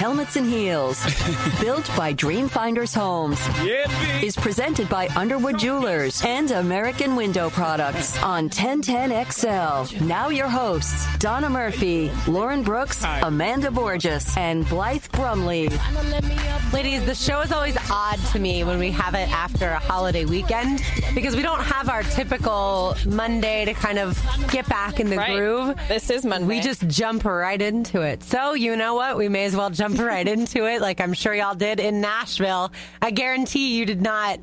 Helmets and Heels, built by Dreamfinders Homes, is presented by Underwood Jewelers and American Window Products on 1010XL. Now your hosts, Donna Murphy, Lauren Brooks, Amanda Borges, and Blythe Brumley. Ladies, the show is always odd to me when we have it after a holiday weekend because we don't have our typical Monday to kind of get back in the Right. groove. This is Monday. We just jump right into it. So, you know what? We may as well jump right into it, like I'm sure y'all did in Nashville. I guarantee you did not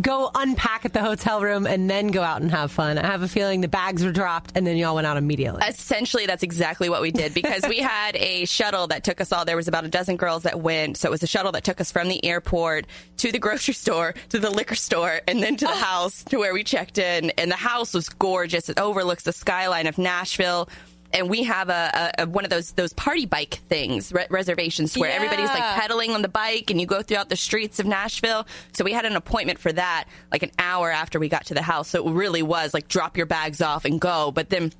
go unpack at the hotel room and then go out and have fun. I have a feeling the bags were dropped and then y'all went out immediately. Essentially, that's exactly what we did because we had a shuttle that took us all. There was about a dozen girls that went. So it was a shuttle that took us from the airport to the grocery store, to the liquor store, and then to the oh. house to where we checked in. And the house was gorgeous. It overlooks the skyline of Nashville. And we have a, a, a one of those those party bike things re- reservations where everybody's like pedaling on the bike and you go throughout the streets of Nashville. So we had an appointment for that like an hour after we got to the house. So it really was like drop your bags off and go. But then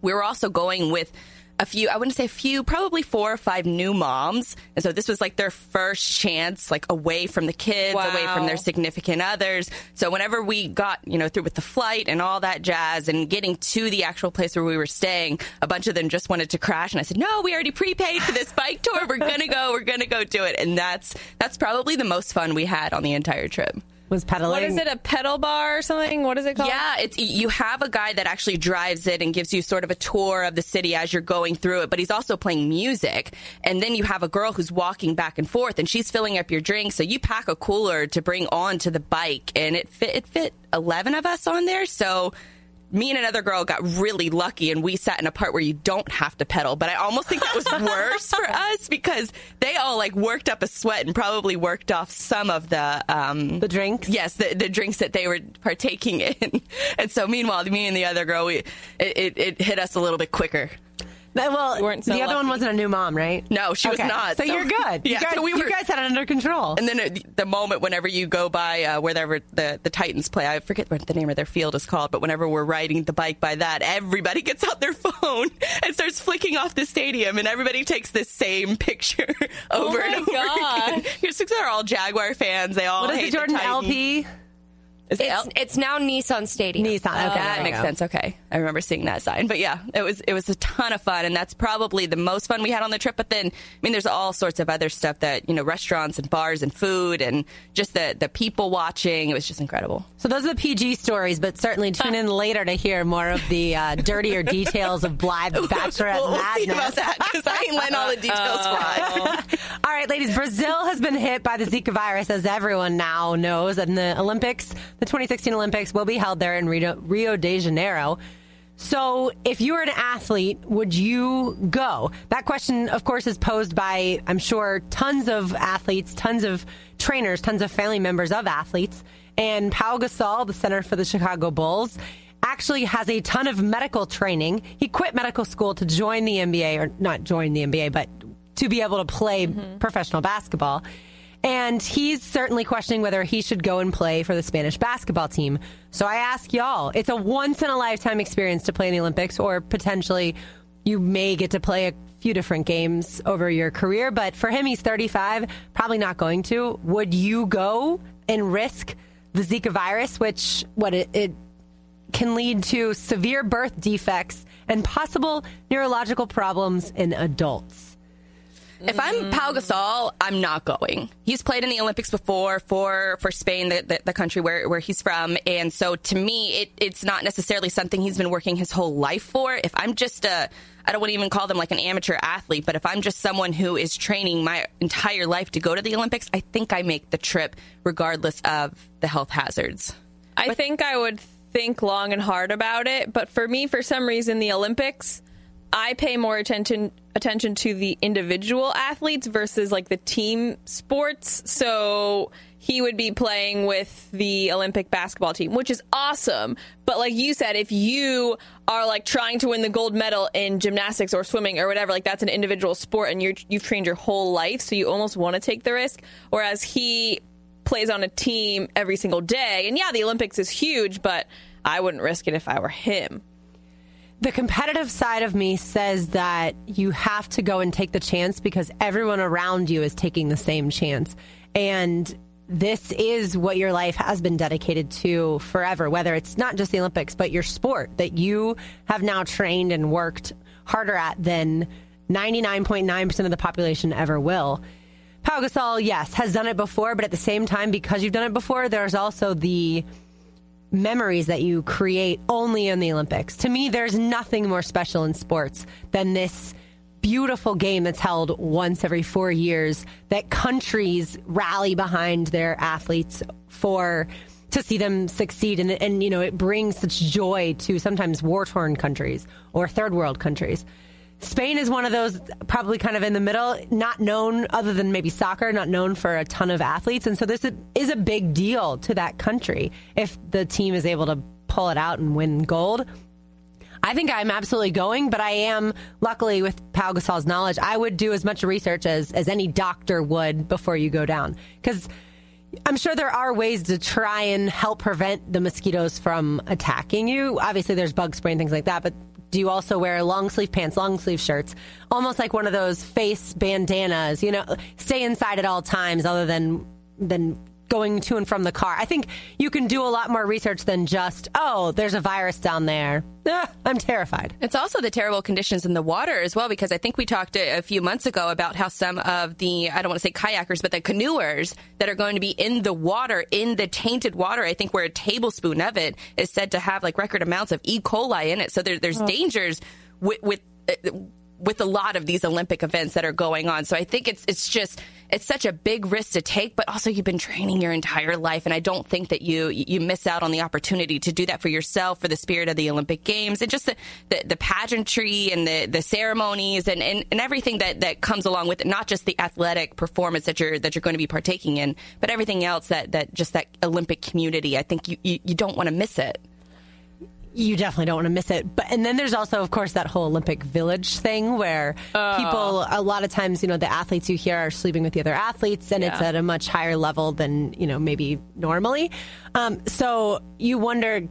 we were also going with a few, I wouldn't say a few, probably four or five new moms. And so this was like their first chance, like away from the kids, away from their significant others. So whenever we got, you know, through with the flight and all that jazz and getting to the actual place where we were staying, a bunch of them just wanted to crash. And I said, no, we already prepaid for this bike tour. We're going to go. We're going to go do it. And that's, that's probably the most fun we had on the entire trip. Was pedaling. What is it? A pedal bar or something? What is it called? Yeah, it's you have a guy that actually drives it and gives you sort of a tour of the city as you're going through it, but he's also playing music. And then you have a girl who's walking back and forth and she's filling up your drink. So you pack a cooler to bring on to the bike and it fit it fit 11 of us on there. So me and another girl got really lucky and we sat in a part where you don't have to pedal but i almost think that was worse for us because they all like worked up a sweat and probably worked off some of the um the drinks? Yes, the, the drinks that they were partaking in. And so, meanwhile, me and the other girl, we it, it, it hit us a little bit quicker. That- Well, You so the other one wasn't a new mom, right? No, she was not. So, So- you're good. Yeah, you, guys, so we you were- guys had it under control. And then it, the moment whenever you go by uh, wherever the, the Titans play, I forget what the name of their field is called, but whenever we're riding the bike by that, everybody gets out their phone and starts flicking off the stadium, and everybody takes the same picture over my and over gosh. again. Here's six they're all Jaguar fans. They all what is hate it, Jordan? the LP? Is It's, L- it's now Nissan Stadium. Nissan. Okay, that makes go. sense. Okay, I remember seeing that sign. But yeah, it was it was a ton of fun, and that's probably the most fun we had on the trip. But then, I mean, there's all sorts of other stuff that you know, restaurants and bars and food, and just the the people watching. It was just incredible. So those are the PG stories, but certainly tune in later to hear more of the uh, dirtier details of Blythe's bachelorette we'll, we'll see madness. about that because I ain't letting all the details fly. All right, ladies, Brazil has been hit by the Zika virus, as everyone now knows. And the Olympics, the 2016 Olympics, will be held there in Rio, Rio de Janeiro. So, if you were an athlete, would you go? That question, of course, is posed by, I'm sure, tons of athletes, tons of trainers, tons of family members of athletes. And Pau Gasol, the center for the Chicago Bulls, actually has a ton of medical training. He quit medical school to join the NBA, or not join the NBA, but to be able to play mm-hmm. professional basketball. And he's certainly questioning whether he should go and play for the Spanish basketball team. So I ask y'all, it's a once in a lifetime experience to play in the Olympics, or potentially you may get to play a few different games over your career. But for him, he's 35, probably not going to. Would you go and risk the Zika virus, which what it, it can lead to severe birth defects and possible neurological problems in adults? If I'm Pau Gasol, I'm not going. He's played in the Olympics before for for Spain, the, the, the country where, where he's from, and so to me, it, it's not necessarily something he's been working his whole life for. If I'm just a, I don't want to even call them like an amateur athlete, but if I'm just someone who is training my entire life to go to the Olympics, I think I make the trip regardless of the health hazards. I think I would think long and hard about it, but for me, for some reason, the Olympics, I pay more attention attention to the individual athletes versus like the team sports. So he would be playing with the Olympic basketball team, which is awesome. But like you said, if you are like trying to win the gold medal in gymnastics or swimming or whatever, like that's an individual sport and you're you've trained your whole life, so you almost want to take the risk. Whereas he plays on a team every single day. And yeah, the Olympics is huge, but I wouldn't risk it if I were him. The competitive side of me says that you have to go and take the chance because everyone around you is taking the same chance. And this is what your life has been dedicated to forever, whether it's not just the Olympics, but your sport that you have now trained and worked harder at than 99.9% of the population ever will. Pau Gasol, yes, has done it before, but at the same time, because you've done it before, there's also the memories that you create only in the Olympics. To me, there's nothing more special in sports than this beautiful game that's held once every four years that countries rally behind their athletes for to see them succeed and, and you know it brings such joy to sometimes war torn countries or third world countries Spain is one of those probably kind of in the middle, not known other than maybe soccer, not known for a ton of athletes. And so this is a big deal to that country if the team is able to pull it out and win gold. I think I'm absolutely going, but I am luckily with Pau Gasol's knowledge, I would do as much research as, as any doctor would before you go down. Because I'm sure there are ways to try and help prevent the mosquitoes from attacking you. Obviously, there's bug spray and things like that, but do you also wear long sleeve pants, long sleeve shirts, almost like one of those face bandanas? You know, stay inside at all times, other than than going to and from the car. I think you can do a lot more research than just, oh, there's a virus down there. Ah, I'm terrified. It's also the terrible conditions in the water as well, because I think we talked a, a few months ago about how some of the, I don't want to say kayakers, but the canoers that are going to be in the water, in the tainted water, I think where a tablespoon of it is said to have like record amounts of E. coli in it. So there, there's oh. dangers with, with uh, with a lot of these Olympic events that are going on. So I think it's it's just it's such a big risk to take, but also you've been training your entire life, and I don't think that you you miss out on the opportunity to do that for yourself, for the spirit of the Olympic Games, and just the the, the pageantry and the the ceremonies and, and, and everything that, that comes along with it. Not just the athletic performance that you're that you're going to be partaking in, but everything else that that just that Olympic community. I think you you, you don't want to miss it you definitely don't want to miss it. But and then there's also, of course, that whole Olympic Village thing where uh, people a lot of times, you know, the athletes you hear are sleeping with the other athletes, and yeah. it's at a much higher level than you know maybe normally. Um, so you wonder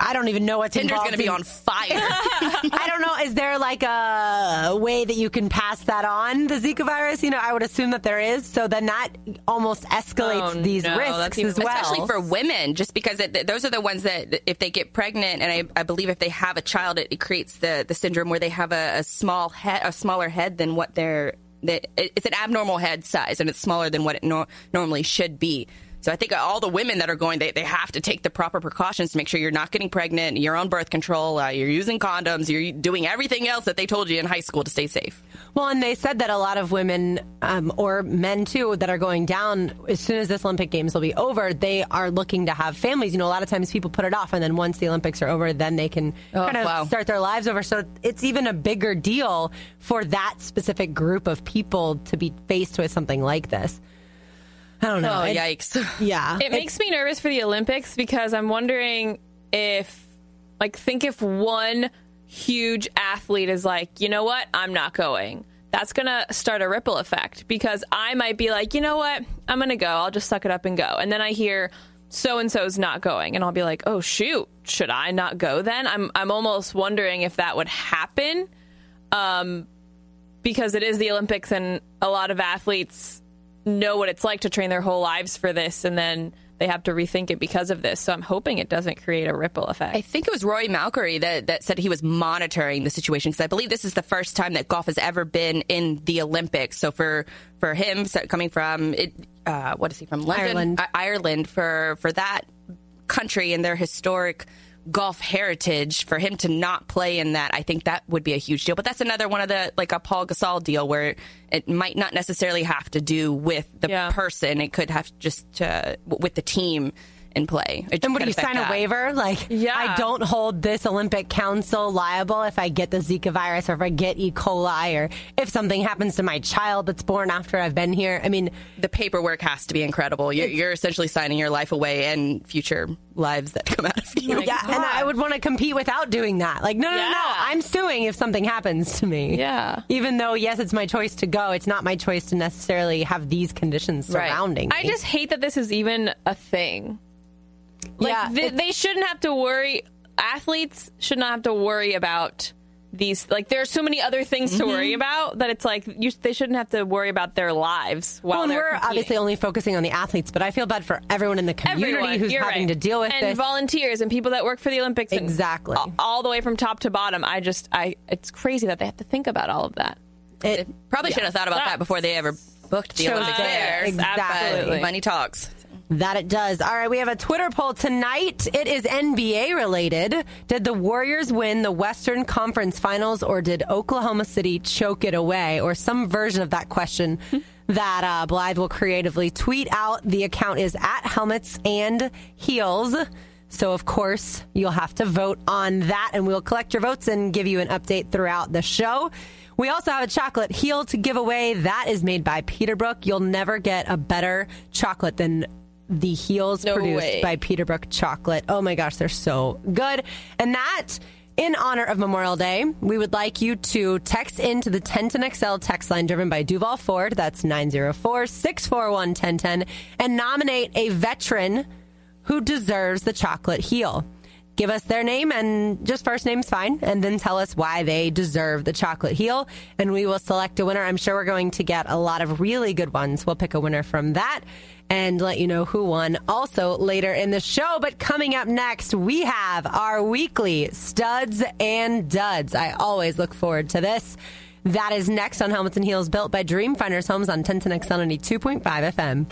I don't even know what's Tinder's going to be on fire. I don't know. Is there like a way that you can pass that on the Zika virus? You know, I would assume that there is. So then that almost escalates oh, these no, risks as well, especially for women, just because it, those are the ones that if they get pregnant, and I, I believe if they have a child, it, it, creates the the syndrome where they have a, a small head, a smaller head than what they're. It's an abnormal head size, and it's smaller than what it no, normally should be. So I think all the women that are going, they, they have to take the proper precautions to make sure you're not getting pregnant, you're on birth control, uh, you're using condoms, you're doing everything else that they told you in high school to stay safe. Well, and they said that a lot of women, um, or men too, that are going down as soon as this Olympic Games will be over, they are looking to have families. You know, a lot of times people put it off, and then once the Olympics are over, then they can oh, kind of wow. start their lives over. So it's even a bigger deal for that specific group of people to be faced with something like this. I don't know. Oh, it, yikes. Yeah. It makes me nervous for the Olympics because I'm wondering if, like, think if one huge athlete is like, you know what, I'm not going. That's going to start a ripple effect because I might be like, you know what, I'm going to go. I'll just suck it up and go. And then I hear so and so's not going and I'll be like, "Oh shoot, should I not go then?" I'm I'm almost wondering if that would happen. Um because it is the Olympics and a lot of athletes know what it's like to train their whole lives for this and then they have to rethink it because of this. So I'm hoping it doesn't create a ripple effect. I think it was Rory McIlroy that, that said he was monitoring the situation because I believe this is the first time that golf has ever been in the Olympics. So for for him coming from it, uh, what is he from London, Ireland, Ireland for for that country and their historic golf heritage for him to not play in that, I think that would be a huge deal. But that's another one of the like a Pau Gasol deal where it might not necessarily have to do with the yeah. person; it could have just to, with the team in play. It and would you sign that. a waiver? Like, yeah. I don't hold this Olympic Council liable if I get the Zika virus or if I get E. coli or if something happens to my child that's born after I've been here. I mean, the paperwork has to be incredible. You're, you're essentially signing your life away and future lives that come out of you. yeah, God. and I would want to compete without doing that. Like, no, no, yeah. no, no, I'm suing if something happens to me. Yeah. Even though, yes, it's my choice to go, it's not my choice to necessarily have these conditions surrounding right. me. I just hate that this is even a thing. Like, yeah, they, they shouldn't have to worry. Athletes should not have to worry about these like there are so many other things to worry mm-hmm. about that it's like you, they shouldn't have to worry about their lives while Well, we're competing. obviously only focusing on the athletes, but I feel bad for everyone in the community Everyone, who's having right. to deal with and this. volunteers and people that work for the Olympics. Exactly. all, all the way from top to bottom. I just, I, it's crazy that they have to think about all of that. It- Probably should have thought about that before they ever booked the Chose Olympics there. Exactly. Money talks. That it does. All right, we have a Twitter poll tonight. It is NBA related. Did the Warriors win the Western Conference Finals or did Oklahoma City choke it away? Or some version of that question that uh, Blythe will creatively tweet out. The account is at helmets and heels. So, of course, you'll have to vote on that, and we'll collect your votes and give you an update throughout the show. We also have a chocolate heel to give away. That is made by Peterbrooke. You'll never get a better chocolate than the heels No produced way. by Peterbrooke Chocolate. Oh my gosh, they're so good. And that, in honor of Memorial Day, we would like you to text into the 1010XL text line driven by Duval Ford. That's 904 641 1010 and nominate a veteran who deserves the chocolate heel. Give us their name and just first name's fine, and then tell us why they deserve the chocolate heel, and we will select a winner. I'm sure we're going to get a lot of really good ones. We'll pick a winner from that and let you know who won also later in the show. But coming up next, we have our weekly studs and duds. I always look forward to this. That is next on Helmets and Heels, built by Dreamfinders Homes on 1010X 92.5 FM.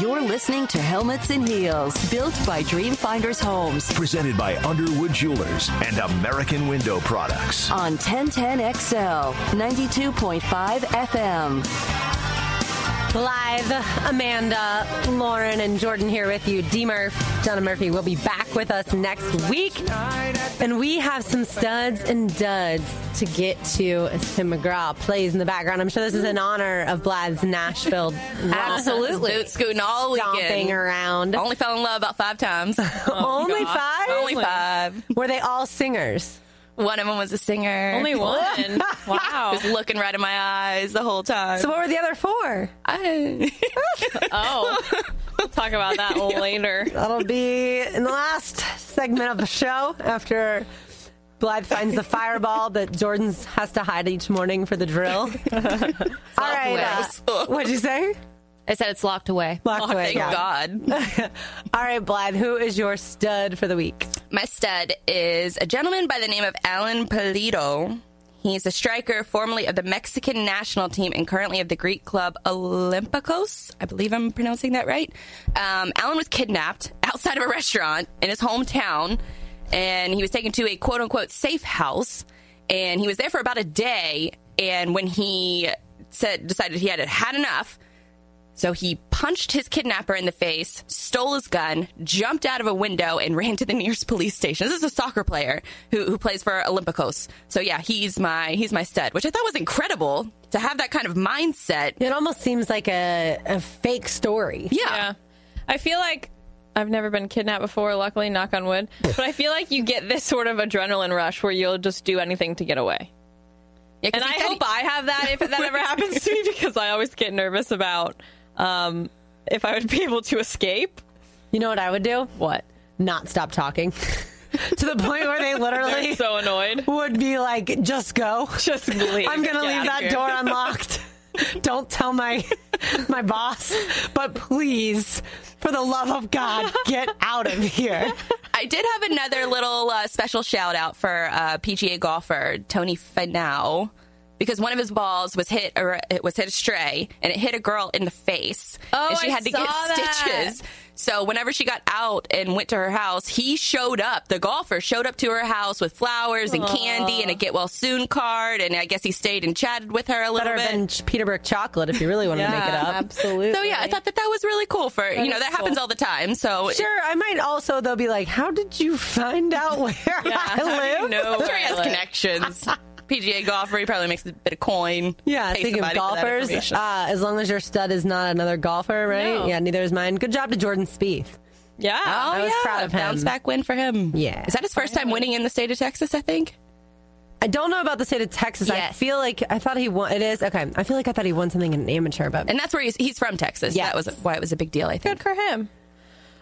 You're listening to Helmets and Heels, built by Dreamfinders Homes Presented by Underwood Jewelers and American Window Products. on 1010XL 92.5 FM. Live, Amanda, Lauren, and Jordan here with you. D Murph, Donna Murphy will be back with us next week. And we have some studs and duds to get to as Tim McGraw plays in the background. I'm sure this is in honor of Blythe's Nashville. Absolutely. Boot scooting all Stomping weekend. around. Only fell in love about five times. Only oh five? Only five. Were they all singers? One of them was a singer. Only one. wow. was looking right in my eyes the whole time. So what were the other four? I, Oh, we'll talk about that later. That'll be in the last segment of the show after Blythe finds the fireball that Jordan has to hide each morning for the drill. All right. Uh, what'd you say? I said it's locked away. Locked away. thank yeah. God. All right, Blythe, who is your stud for the week? My stud is a gentleman by the name of Alan Pulido. He's a striker formerly of the Mexican national team and currently of the Greek club Olympiacos. I believe I'm pronouncing that right. Um, Alan was kidnapped outside of a restaurant in his hometown, and he was taken to a quote unquote safe house. And he was there for about a day. And when he said decided he had had enough, so he punched his kidnapper in the face, stole his gun, jumped out of a window, and ran to the nearest police station. This is a soccer player who, who plays for Olympiacos. So yeah, he's my he's my stud, which I thought was incredible to have that kind of mindset. It almost seems like a, a fake story. Yeah. Yeah. I feel like I've never been kidnapped before, luckily, knock on wood. But I feel like you get this sort of adrenaline rush where you'll just do anything to get away. Yeah, 'cause And I hope he- I have that if that ever happens to me because I always get nervous about um, if I would be able to escape. You know what I would do? What? Not stop talking. to the point where they literally so annoyed. would be like, just go. Just leave. I'm gonna Get leave that here. door unlocked. Don't tell my my boss, but please, for the love of God, get out of here. I did have another little uh, special shout out for uh, PGA golfer Tony Finau because one of his balls was hit or it was hit astray and it hit a girl in the face Oh, and she I had to get that. stitches. So whenever she got out and went to her house, he showed up. The golfer showed up to her house with flowers and candy and a get well soon card, and I guess he stayed and chatted with her a little Better bit. than Ch- chocolate if you really want to make it up. Absolutely. so yeah, I thought that that was really cool for you know is that happens all the time. So Sure, I might also though be like, how did you find out where I live? you know I'm sure where he I has connections. PGA golfer, he probably makes a bit of coin. Yeah, Pay speaking of somebody for that golfers, uh, as long as your stud is not another golfer, right? No. Yeah, neither is mine. Good job to Jordan Spieth. Yeah. Oh, I was yeah. proud of him. Bounce back win for him. Yeah. Is that his first time winning in the state of Texas, I think? I don't know about the state of Texas. I feel like I thought he won. It is okay. I feel like I thought he won something in an amateur, but And that's where he's, he's from Texas. Yes. That was why it was a big deal, I think. Good for him.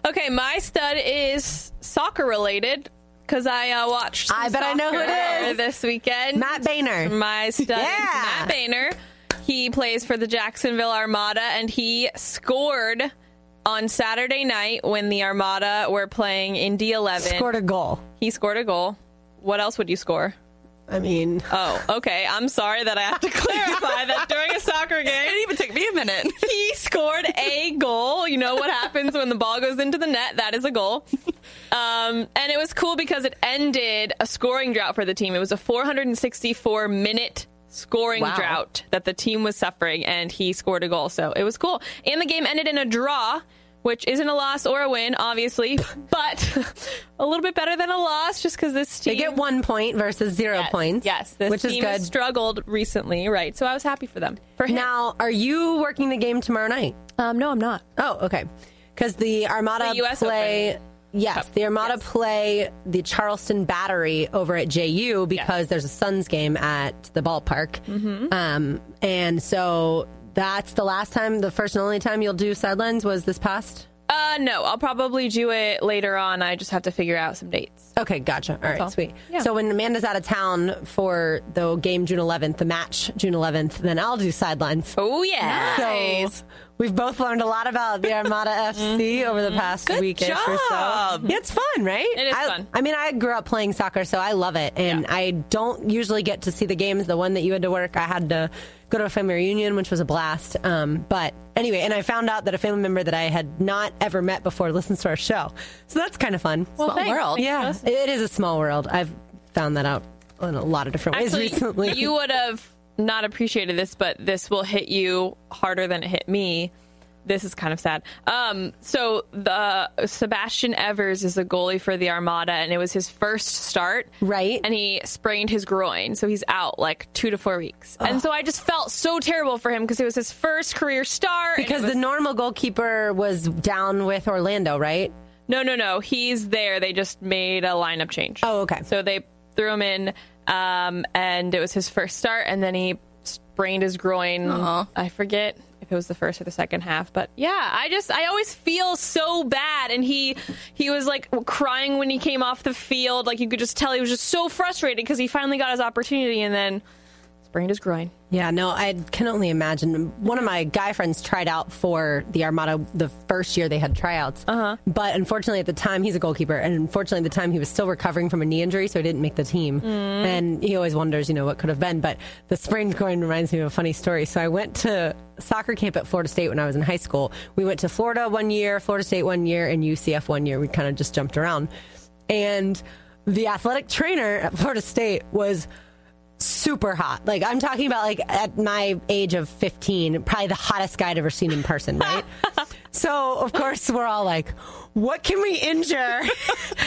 Okay, my stud is soccer related. Because I uh, watched. I bet I know who it soccer this weekend. Matt Bahner. My stud, Yeah. Matt Bahner. He plays for the Jacksonville Armada, and he scored on Saturday night when the Armada were playing Indy 11. Scored a goal. he scored a goal. What else would you score? I mean, Oh, okay. I'm sorry that I have to clarify that during a soccer It game, didn't even take me a minute. he scored a goal. You know what happens when the ball goes into the net? That is a goal. Um, and it was cool because it ended a scoring drought for the team. It was a 464 minute scoring Wow. drought that the team was suffering, and he scored a goal. So it was cool. And the game ended in a draw. Which isn't a loss or a win, obviously, but a little bit better than a loss just because this team they get one point versus zero Yes, points. Yes, this which is team good. has struggled recently, right? So I was happy for them. For him. Now, are you working the game tomorrow night? um, no, I'm not. Oh, okay. Because the Armada The US play. Open. Yes, Cup, the Armada yes. play the Charleston Battery over at JU because there's a Suns game at the ballpark. Mm-hmm. Um, and so that's the last time, the first and only time you'll do sidelines was this past. Uh, no, I'll probably do it later on. I just have to figure out some dates. Okay, gotcha. All right, all. sweet. Yeah. So when Amanda's out of town for the game June 11th, the match June 11th, then I'll do sidelines. Oh yeah, So we've both learned a lot about the Armada FC over the past weekish or so. job. Yeah, it's fun, right? It is I, fun. I mean, I grew up playing soccer, so I love it, and Yeah. I don't usually get to see the games. The one that you had to work, I had to go to a family reunion, which was a blast. Um, but anyway, and I found out that a family member that I had not ever met before listens to our show, so that's kind of fun. Well, thanks. world. yeah, it it is a small world. I've found that out in a lot of different ways Actually, recently. you would have not appreciated this, but this will hit you harder than it hit me. This is kind of sad. Um, so the Sebastian Evers is the goalie for the Armada, and it was his first start. Right. And he sprained his groin, so he's out like two to four weeks. And so I just felt so terrible for him because it was his first career start. because was- the normal goalkeeper was down with Orlando, right? No, no, no. He's there. They just made a lineup change. Oh, okay. So they threw him in, um, and it was his first start, and then he sprained his groin. I forget if it was the first or the second half, but yeah, I just I always feel so bad, and he he was like crying when he came off the field, like you could just tell he was just so frustrated because he finally got his opportunity, and then sprained his groin. Yeah, no, I can only imagine. One of my guy friends tried out for the Armada the first year they had tryouts. Uh-huh. But unfortunately, at the time, he's a goalkeeper, and unfortunately, at the time, he was still recovering from a knee injury, so he didn't make the team. And he always wonders, you know, what could have been. But the sprained groin reminds me of a funny story. So I went to soccer camp at Florida State when I was in high school. We went to Florida one year, Florida State one year, and UCF one year. We kind of just jumped around. And the athletic trainer at Florida State was super hot. Like I'm talking about like at my age of 15, probably the hottest guy I'd ever seen in person, right? so of course we're all like, what can we injure?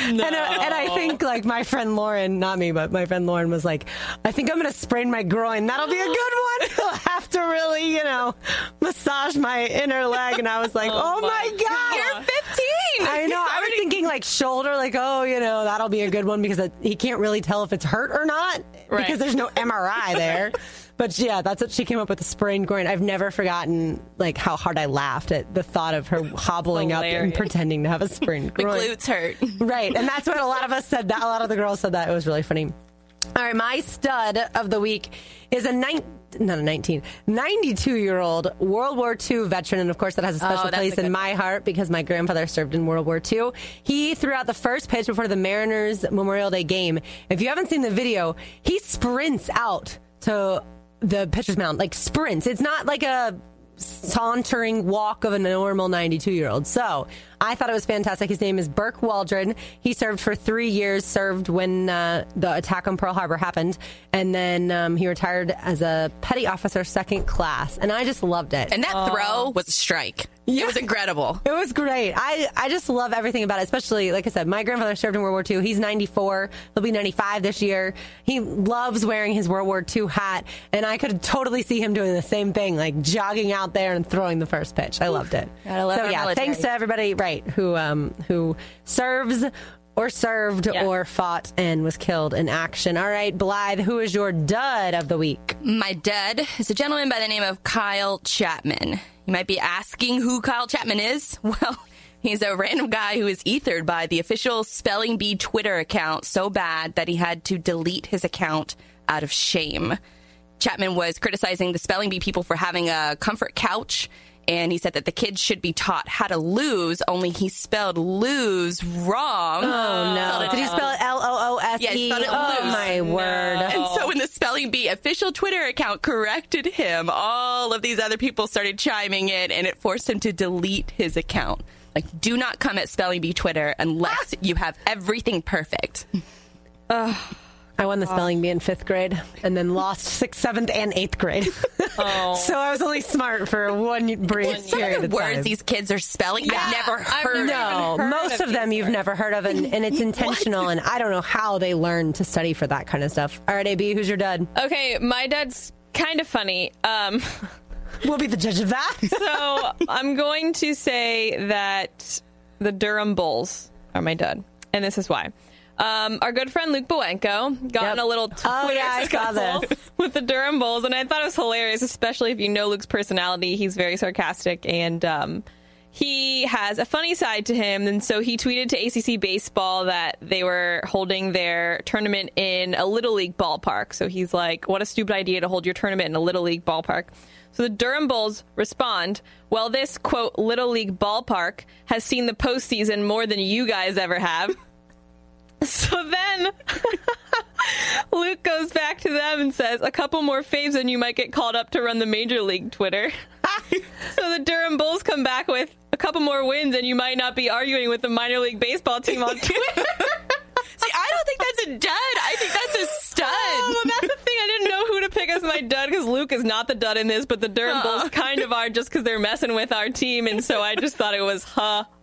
and, uh, and I think like my friend Lauren, not me, but my friend Lauren was like, I think I'm going to sprain my groin. That'll be a good one. I'll have to really, you know, massage my inner leg. And I was like, oh, my, my God. You're 15. I know. I was thinking like shoulder, like oh, you know, that'll be a good one because it, he can't really tell if it's hurt or not Right. because there's no MRI there. but yeah, that's what she came up with the sprained groin. I've never forgotten like how hard I laughed at the thought of her hobbling up and pretending to have a sprained The groin. glutes hurt. Right, and that's what a lot of us said. That a lot of the girls said that it was really funny. All right, my stud of the week is a nine, not a 19, 92 year old World War II veteran. And of course, that has a special Oh, place a in my heart because my grandfather served in World War II. He threw out the first pitch before the Mariners Memorial Day game. If you haven't seen the video, he sprints out to the pitcher's mound, like sprints. It's not like a sauntering walk of a normal 92 year old. So I thought it was fantastic. His name is Burke Waldron. He served for three years, served when uh, the attack on Pearl Harbor happened, and then um, he retired as a petty officer, second class. And I just loved it. And that throw was a strike. It was incredible. It was great. I, I just love everything about it, especially, like I said, my grandfather served in World War II. He's 94. He'll be 95 this year. He loves wearing his World War II hat, and I could totally see him doing the same thing, like jogging out there and throwing the first pitch. I loved it. Gotta love so, yeah, military. thanks to everybody, right, who, um, who serves or served Yes. or fought and was killed in action. All right, Blythe, who is your dud of the week? My dud is a gentleman by the name of Kyle Chapman. You might be asking who Kyle Chapman is. Well, He's a random guy who is ethered by the official Spelling Bee Twitter account so bad that he had to delete his account out of shame. Chapman was criticizing the Spelling Bee people for having a comfort couch and he said that the kids should be taught how to lose. Only he spelled lose wrong. Oh no! Did he spell it L O O S E? Yeah, he spelled it oh lose. my word! And so when the Spelling Bee official Twitter account corrected him, all of these other people started chiming in, and it forced him to delete his account. Like, do not come at Spelling Bee Twitter unless ah! you have everything perfect. I won the spelling bee in fifth grade, and then lost sixth, seventh, and eighth grade. Oh. so I was only smart for one brief Some period of the of words time. these kids are spelling, I've never heard. no, heard most of of them you've words. never heard of, and, and it's intentional. and I don't know how they learn to study for that kind of stuff. All right, AB, who's your dad? Okay, my dad's kind of funny. Um, We'll be the judge of that. so I'm going to say that the Durham Bulls are my dad, and this is why. Um, our good friend Luke Bowenko got Yep. in a little Twitter Oh, yeah, scuffle with the Durham Bulls, and I thought it was hilarious, especially if you know Luke's personality. He's very sarcastic, and um, he has a funny side to him. And so he tweeted to ACC Baseball that they were holding their tournament in a Little League ballpark. So he's like, what a stupid idea to hold your tournament in a Little League ballpark. So the Durham Bulls respond, well, this, quote, Little League ballpark has seen the postseason more than you guys ever have. So then Luke goes back to them and says, a couple more faves and you might get called up to run the major league Twitter. so the Durham Bulls come back with a couple more wins and you might not be arguing with the minor league baseball team on Twitter. See, I don't think that's a dud. I think that's a stud. Oh, well, that's the thing. I didn't know who to pick as my dud because Luke is not the dud in this, but the Durham uh-uh. Bulls kind of are just because they're messing with our team. And so I just thought it was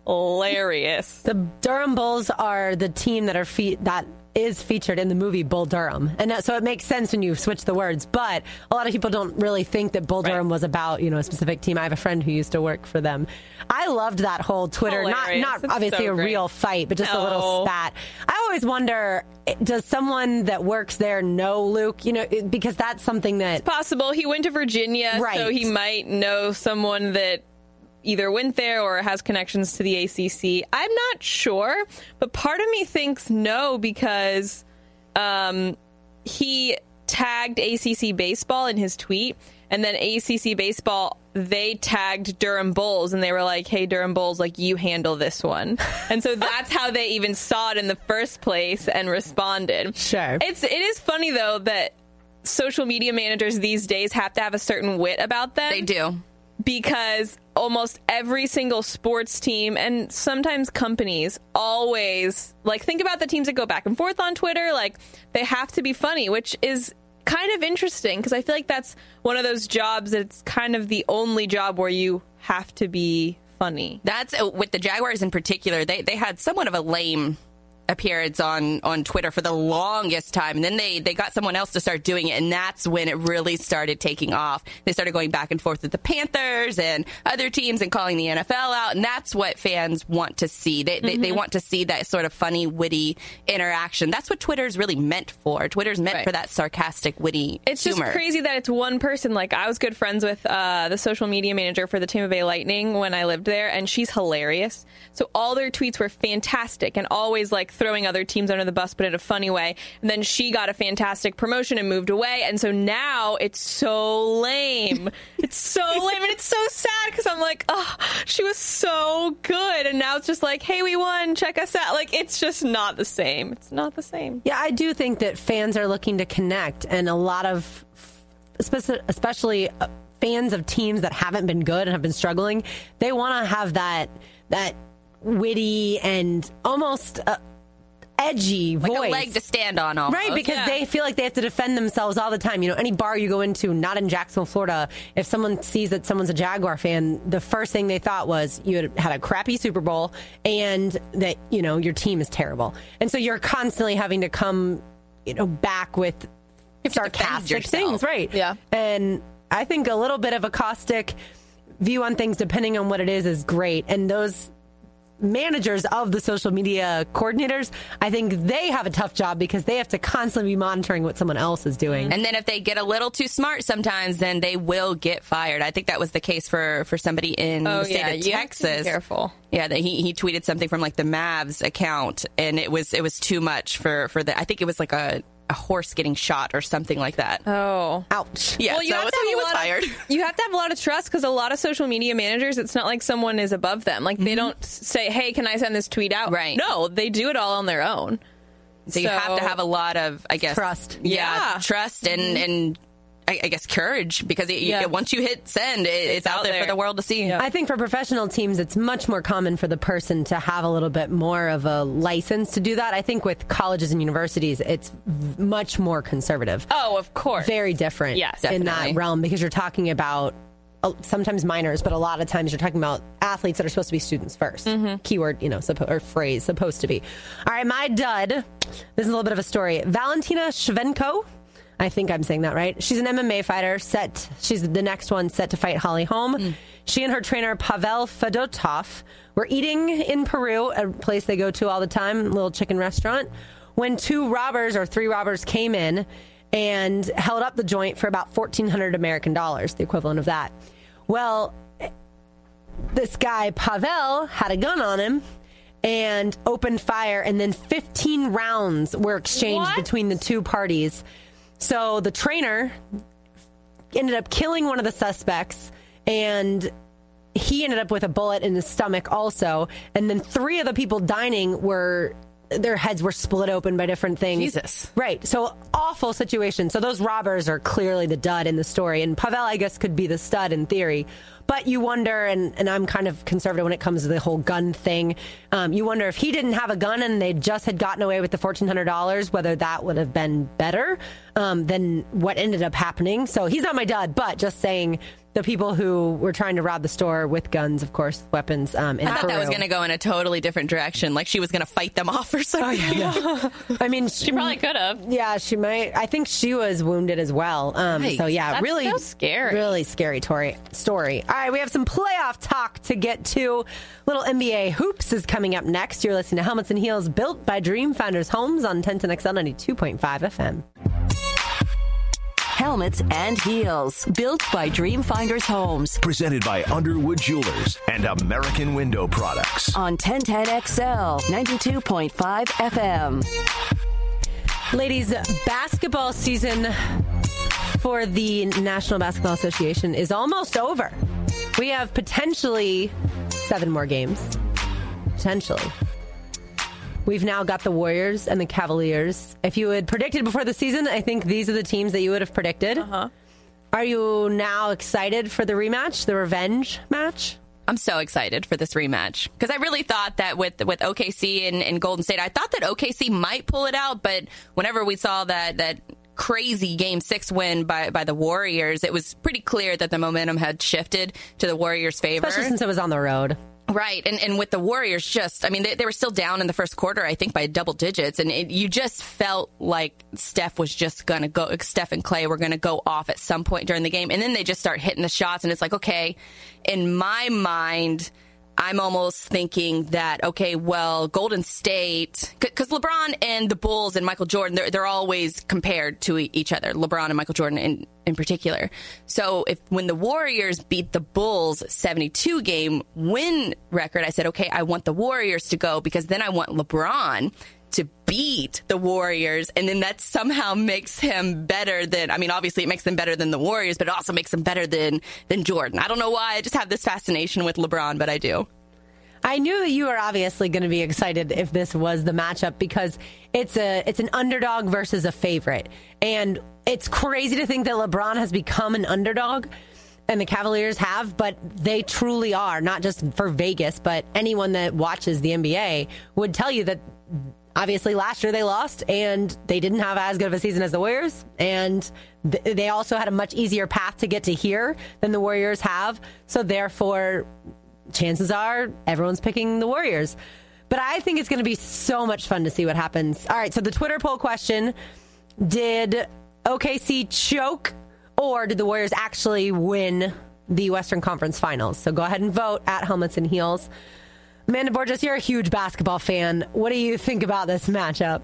hilarious. The Durham Bulls are the team that are fe- that is featured in the movie Bull Durham, and that, so it makes sense when you switch the words. But a lot of people don't really think that Bull Durham was about you know a specific team. I have a friend who used to work for them. I loved that whole Twitter, not Hilarious. not It's obviously so a real fight, but just a little oh. spat. I always wonder, eh, does someone that works there know Luke? You know, because that's something that possible. He went to Virginia, so he might know someone that either went there or has connections to the ACC. I'm not sure, but part of me thinks no because um, he tagged ACC baseball in his tweet, and then ACC baseball they tagged Durham Bulls, and they were like, "Hey, Durham Bulls, like you handle this one," and so that's how they even saw it in the first place and responded. Sure. it's it is funny though that social media managers these days have to have a certain wit about them They do. because almost every single sports team and sometimes companies always like think about the teams that go back and forth on Twitter like they have to be funny which is kind of interesting because I feel like that's one of those jobs that's kind of the only job where you have to be funny. That's uh, with the Jaguars in particular. They they had somewhat of a lame appearance on on Twitter for the longest time, and then they they got someone else to start doing it, and that's when it really started taking off. They started going back and forth with the Panthers and other teams and calling the NFL out, and that's what fans want to see. They they, they want to see that sort of funny, witty interaction. That's what Twitter's really meant for. Twitter's meant Right. for that sarcastic, witty It's humor. just crazy that it's one person. Like I was good friends with uh, the social media manager for the Tampa Bay Lightning when I lived there, and she's hilarious. So all their tweets were fantastic and always like throwing other teams under the bus, but in a funny way. And then she got a fantastic promotion and moved away, and so now it's so lame. it's so lame, and it's so sad because I'm like, oh, she was so good, and now it's just like, hey, we won, check us out. Like it's just not the same. It's not the same. Yeah, I do think that fans are looking to connect, and a lot of, especially, uh, fans of teams that haven't been good and have been struggling, they want to have that that witty and almost uh, edgy like voice. a leg to stand on, almost. Right, because Yeah. they feel like they have to defend themselves all the time. You know, any bar you go into, not in Jacksonville, Florida, if someone sees that someone's a Jaguar fan, the first thing they thought was you had had a crappy Super Bowl and that, you know, your team is terrible. And so you're constantly having to come, you know, back with have to defend sarcastic things, right? Yeah. And I think a little bit of a caustic view on things, depending on what it is, is great. And those managers of the social media coordinators, I think they have a tough job because they have to constantly be monitoring what someone else is doing. And then if they get a little too smart sometimes, then they will get fired. I think that was the case for, for somebody in Oh, the state yeah, of you have to be Texas. careful. Yeah, that he, he tweeted something from like the Mavs account and it was it was too much for, for the I think it was like a, a horse getting shot or something like that. Oh. Ouch. yeah, Well, you so, have to have he a was lot of- you have to have a lot of trust because a lot of social media managers, it's not like someone is above them. Like they mm-hmm. don't say, "Hey, can I send this tweet out?" Right. No, they do it all on their own. So you have to have a lot of, I guess, Trust. Yeah, Yeah. trust and mm-hmm. and I, I guess courage because it, Yeah. you, once you hit send, it, it's, out out there, there. for the world to see. I think for professional teams, it's much more common for the person to have a little bit more of a license to do that. I think with colleges and universities, it's much more conservative. Oh, of course. Very different Yes, in that realm because you're talking about uh, sometimes minors, but a lot of times you're talking about athletes that are supposed to be students 1st Keyword, you know, suppo- or phrase, supposed to be. All right, my dud. This is a little bit of a story. Valentina Shevchenko. I think I'm saying that right. She's an MMA fighter. Set. She's the next one set to fight Holly Holm. Hmm. She and her trainer Pavel Fedotov were eating in Peru, a place they go to all the time, a little chicken restaurant, when two robbers or three robbers came in and held up the joint for about 1,400 American dollars, the equivalent of that. Well, this guy Pavel had a gun on him and opened fire, and then 15 rounds were exchanged What? between the two parties. So the trainer ended up killing one of the suspects, and he ended up with a bullet in his stomach also. And then three of the people dining were their heads were split open by different things. Jesus. Right. So awful situation. So those robbers are clearly the dud in the story. And Pavel, I guess, could be the stud in theory. But you wonder, and, and I'm kind of conservative when it comes to the whole gun thing. Um, you wonder if he didn't have a gun and they just had gotten away with the $1,400, whether that would have been better um, than what ended up happening. So he's not my dad, but just saying the people who were trying to rob the store with guns, of course, weapons. Um, in I thought that was going to go in a totally different direction. Like she was going to fight them off or something. I mean, She probably could have. Yeah, she might. I think she was wounded as well. Um, Nice. So yeah, That's really so scary. Really scary Tori, story. All right, we have some playoff talk to get to. Little NBA hoops is coming up next. You're listening to Helmets and Heels, built by Dream Finders Homes on 1010XL 92.5 FM. Helmets and heels. Built by Dreamfinders Homes. Presented by Underwood Jewelers and American Window Products. On 1010XL 92.5 FM. Ladies, basketball season for the National Basketball Association is almost over. We have potentially seven more games. Potentially. We've now got the Warriors and the Cavaliers. If you had predicted before the season, I think these are the teams that you would have predicted. Uh-huh. Are you now excited for the rematch, the revenge match? I'm so excited for this rematch because I really thought that with with OKC and, and Golden State, I thought that OKC might pull it out, but whenever we saw that that crazy game six win by by the Warriors, it was pretty clear that the momentum had shifted to the Warriors' favor. Especially since it was on the road. Right, and and with the Warriors, just I mean, they, they were still down in the first quarter, I think by double digits, and it, you just felt like Steph was just gonna go. Steph and Klay were gonna go off at some point during the game, and then they just start hitting the shots, and it's like, okay, in my mind. I'm almost thinking that okay, well, Golden State, because LeBron and the Bulls and Michael Jordan, they're they're always compared to each other. LeBron and Michael Jordan in in particular. So if when the Warriors beat the Bulls 72 game win record, I said, okay, I want the Warriors to go because then I want LeBron to beat the Warriors, and then that somehow makes him better than. I mean, obviously, it makes them better than the Warriors, but it also makes them better than than Jordan. I don't know why. I just have this fascination with LeBron, but I do. I knew that you were obviously going to be excited if this was the matchup because it's a it's an underdog versus a favorite, and it's crazy to think that LeBron has become an underdog, and the Cavaliers have, but they truly are not just for Vegas, but anyone that watches the NBA would tell you that. Obviously, last year they lost, and they didn't have as good of a season as the Warriors, and th- they also had a much easier path to get to here than the Warriors have. So, therefore, chances are everyone's picking the Warriors. But I think it's going to be so much fun to see what happens. All right, so the Twitter poll question Did OKC choke or did the Warriors actually win the Western Conference Finals? So go ahead and vote at Helmets and Heels. Amanda Borges, you're a huge basketball fan. What do you think about this matchup?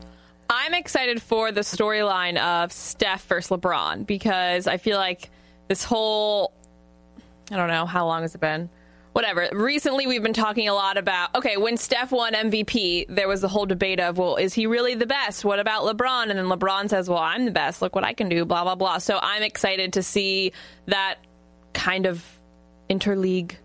I'm excited for the storyline of Steph versus LeBron because I feel like this whole I don't know how long has it been whatever. Recently, we've been talking a lot about okay, when Steph won MVP, there was the whole debate of, well, is he really the best? What about LeBron? And then LeBron says, well, I'm the best. Look what I can do, blah, blah, blah. So I'm excited to see that kind of interleague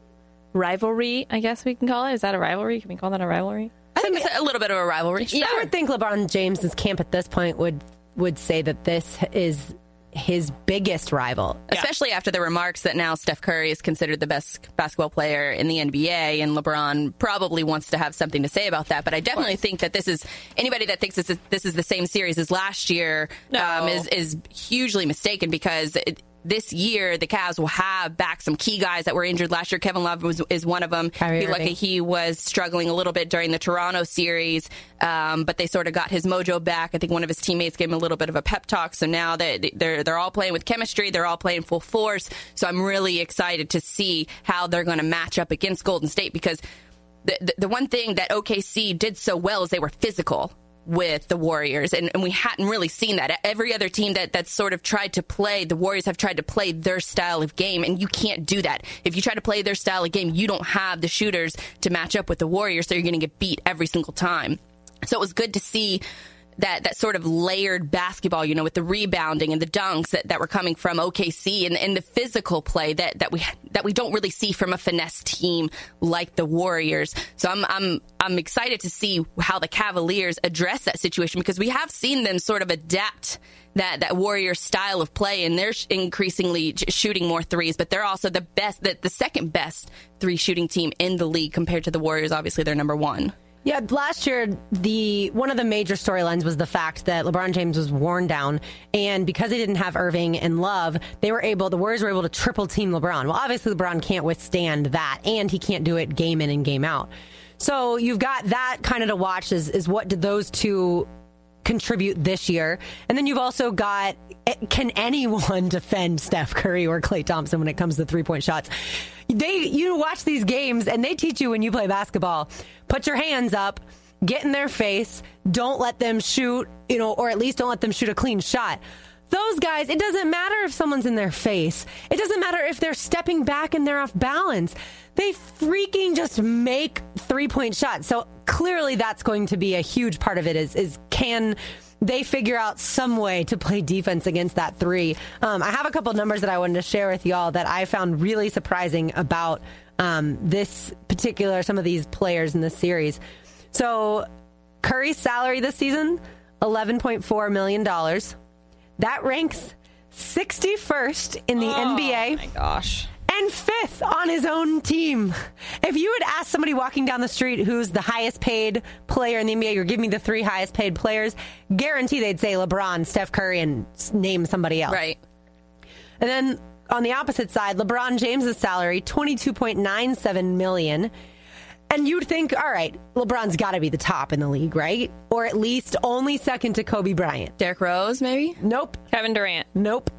rivalry, I guess we can call it. Is that a rivalry? Can we call that a rivalry? I think it's a little bit of a rivalry. Yeah, I would think LeBron James's camp at this point would would say that this is his biggest rival. Especially after the remarks that now Steph Curry is considered the best basketball player in the NBA, and LeBron probably wants to have something to say about that. But I definitely think that this is anybody that thinks this is this is the same series as last year no. um, is is hugely mistaken because it, this year the Cavs will have back some key guys that were injured last year. Kevin Love was, is one of them. Kyrie he, lucky he was struggling a little bit during the Toronto series, um, but they sort of got his mojo back. I think one of his teammates gave him a little bit of a pep talk. So now they, they're they're all playing with chemistry. They're all playing full force. So I'm really excited to see how they're going to match up against Golden State because the, the the one thing that OKC did so well is they were physical with the Warriors, and, and we hadn't really seen that. Every other team that that sort of tried to play, the Warriors have tried to play their style of game, and you can't do that. If you try to play their style of game, you don't have the shooters to match up with the Warriors, so you're going to get beat every single time. So it was good to see that that sort of layered basketball, you know, with the rebounding and the dunks that, that were coming from OKC and, and the physical play that, that we that we don't really see from a finesse team like the Warriors. So I'm I'm I'm excited to see how the Cavaliers address that situation because we have seen them sort of adapt that that Warrior style of play, and they're increasingly shooting more threes. But they're also the best, the, the second best three shooting team in the league compared to the Warriors. Obviously, they're number one. Yeah, last year the one of the major storylines was the fact that LeBron James was worn down, and because they didn't have Irving and Love, they were able the Warriors were able to triple team LeBron. Well, obviously LeBron can't withstand that, and he can't do it game in and game out. So you've got that kind of to watch. Is is what did those two contribute this year? And then you've also got eh, can anyone defend Steph Curry or Klay Thompson when it comes to three point shots? They you watch these games and they teach you when you play basketball put your hands up, get in their face, don't let them shoot, you know, or at least don't let them shoot a clean shot. Those guys, it doesn't matter if someone's in their face. It doesn't matter if they're stepping back and they're off balance. They freaking just make three point shots. So clearly that's going to be a huge part of it is, is can they figure out some way to play defense against that three. Um, I have a couple numbers that I wanted to share with y'all that I found really surprising about um, this particular, some of these players in this series. So Curry's salary this season, $11.4 million. That ranks 61st in the oh, NBA. Oh my gosh and fifth on his own team. If you had asked somebody walking down the street who's the highest paid player in the NBA, or give me the three highest paid players, guarantee they'd say LeBron, Steph Curry, and name somebody else. Right. And then on the opposite side, LeBron James's salary, $22.97 million. And you'd think, all right, LeBron's got to be the top in the league, right? Or at least only second to Kobe Bryant. Derrick Rose, maybe? Nope. Kevin Durant. Nope.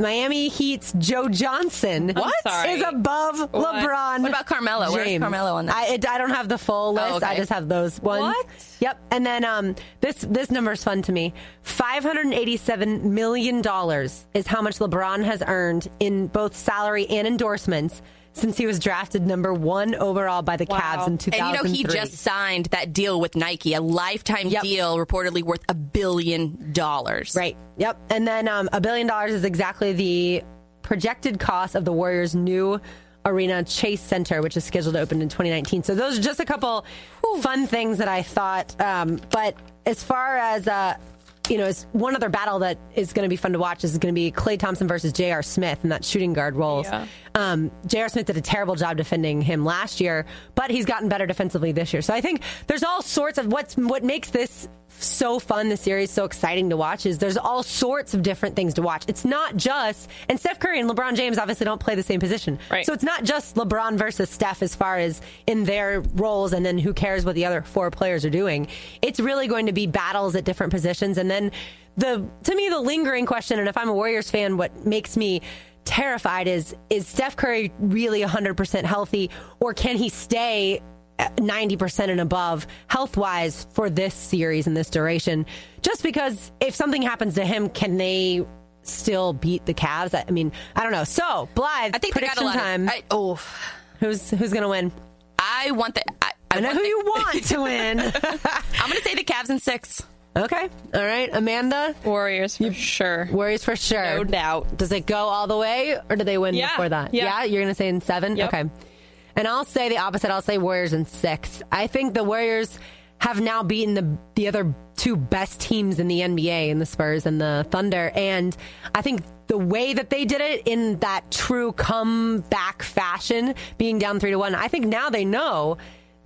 Miami Heat's Joe Johnson what? is above what? LeBron. What about Carmelo? James. Where's Carmelo on that? I, it, I don't have the full list. Oh, okay. I just have those ones. What? Yep. And then um, this this number is fun to me. Five hundred eighty-seven million dollars is how much LeBron has earned in both salary and endorsements since he was drafted number one overall by the wow. Cavs in 2003. And you know, he just signed that deal with Nike, a lifetime yep. deal reportedly worth a billion dollars. Right. Yep. And then um, a billion dollars is exactly the projected cost of the Warriors' new arena Chase Center, which is scheduled to open in 2019. So those are just a couple Ooh. fun things that I thought. Um, but as far as uh, you know, it's one other battle that is going to be fun to watch is going to be Klay Thompson versus J.R. Smith in that shooting guard roles. Yeah. Um, J.R. Smith did a terrible job defending him last year, but he's gotten better defensively this year. So I think there's all sorts of what's what makes this so fun, the series so exciting to watch is there's all sorts of different things to watch. It's not just and Steph Curry and LeBron James obviously don't play the same position. Right. So it's not just LeBron versus Steph as far as in their roles and then who cares what the other four players are doing. It's really going to be battles at different positions and then the to me the lingering question and if I'm a Warriors fan what makes me terrified is is Steph Curry really 100% healthy or can he stay 90% and above health wise for this series and this duration. Just because if something happens to him, can they still beat the Cavs? I mean, I don't know. So, Blythe, I think they got a prediction lot time. Of, I, oh, who's who's going to win? I want the. I, I know who the- you want to win. I'm going to say the Cavs in six. okay. All right. Amanda, Warriors for sure. Warriors for sure. No doubt. Does it go all the way or do they win Yeah, before that? yeah. You're going to say in seven? Yep. Okay. And I'll say the opposite. I'll say Warriors in six. I think the Warriors have now beaten the the other two best teams in the NBA in the Spurs and the Thunder. And I think the way that they did it in that true comeback fashion, being down three to one, I think now they know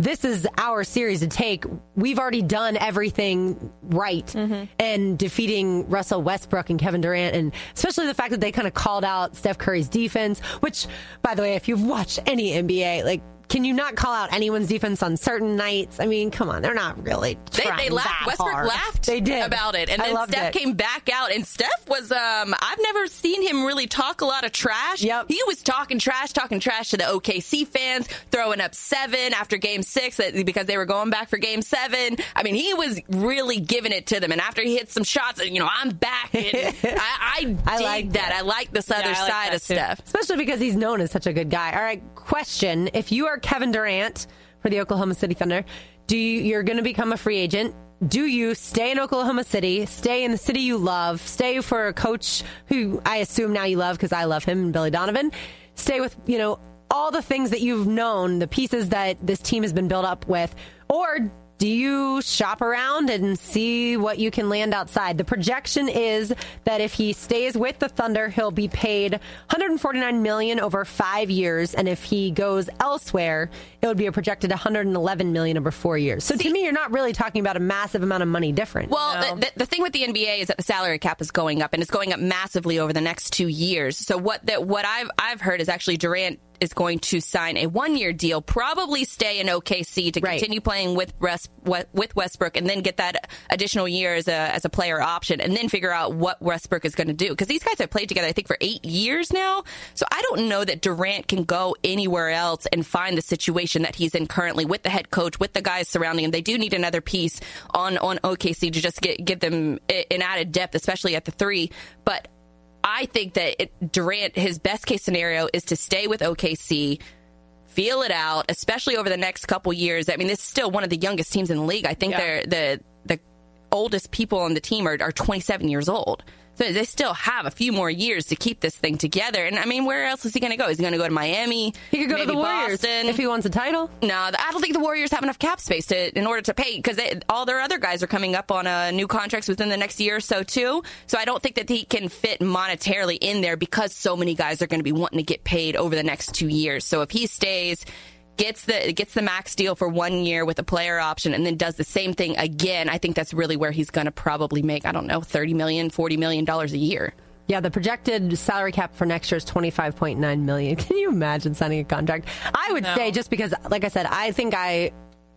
this is our series to take. We've already done everything right Mm-hmm. and defeating Russell Westbrook and Kevin Durant, and especially the fact that they kind of called out Steph Curry's defense, which, by the way, if you've watched any NBA, like, can you not call out anyone's defense on certain nights? I mean, come on, they're not really. They, they laughed. Westbrook hard. laughed They did about it, and I then Steph it. came back out. And Steph was, um, I've never seen him really talk a lot of trash. Yep. he was talking trash, talking trash to the OKC fans, throwing up seven after Game Six because they were going back for Game Seven. I mean, he was really giving it to them. And after he hit some shots, you know, I'm back. I, I, I like that. I like this other I like side of too. Steph. especially because he's known as such a good guy. All right, question: If you are Kevin Durant for the Oklahoma City Thunder, do you, you're going to become a free agent? Do you stay in Oklahoma City, stay in the city you love, stay for a coach who I assume now you love because I love him, Billy Donovan, stay with you know all the things that you've known, the pieces that this team has been built up with, or do you shop around and see what you can land outside? The projection is that if he stays with the Thunder, he'll be paid 149 million over 5 years and if he goes elsewhere, it would be a projected 111 million over 4 years. So to me, you're not really talking about a massive amount of money difference. Well, the, the thing with the NBA is that the salary cap is going up, and it's going up massively over the next two years. So what that what I've I've heard is actually Durant is going to sign a one year deal, probably stay in OKC to Right. continue playing with West, with Westbrook, and then get that additional year as a as a player option, and then figure out what Westbrook is going to do because these guys have played together, I think, for eight years now. So I don't know that Durant can go anywhere else and find the situation that he's in currently with the head coach, with the guys surrounding him. They do need another piece on on OKC to just get give them an added depth, especially at the three, but. I think that it, Durant, his best case scenario is to stay with OKC, feel it out, especially over the next couple years. I mean, this is still one of the youngest teams in the league. I think Yeah. they're the the oldest people on the team are, are 27 years old. So they still have a few more years to keep this thing together. And I mean, where else is he going to go? Is he going to go to Miami? he could go to the Warriors Boston? if he wants a title. No, I don't think the Warriors have enough cap space to in order to pay because all their other guys are coming up on uh, new contracts within the next year or so too. So I don't think that he can fit monetarily in there because so many guys are going to be wanting to get paid over the next two years. So if he stays. Gets the gets the max deal for one year with a player option, and then does the same thing again. I think that's really where he's going to probably make I don't know thirty million, forty million dollars a year. Yeah, the projected salary cap for next year is 25.9 million. Can you imagine signing a contract? I would No. say just because like I said, I think I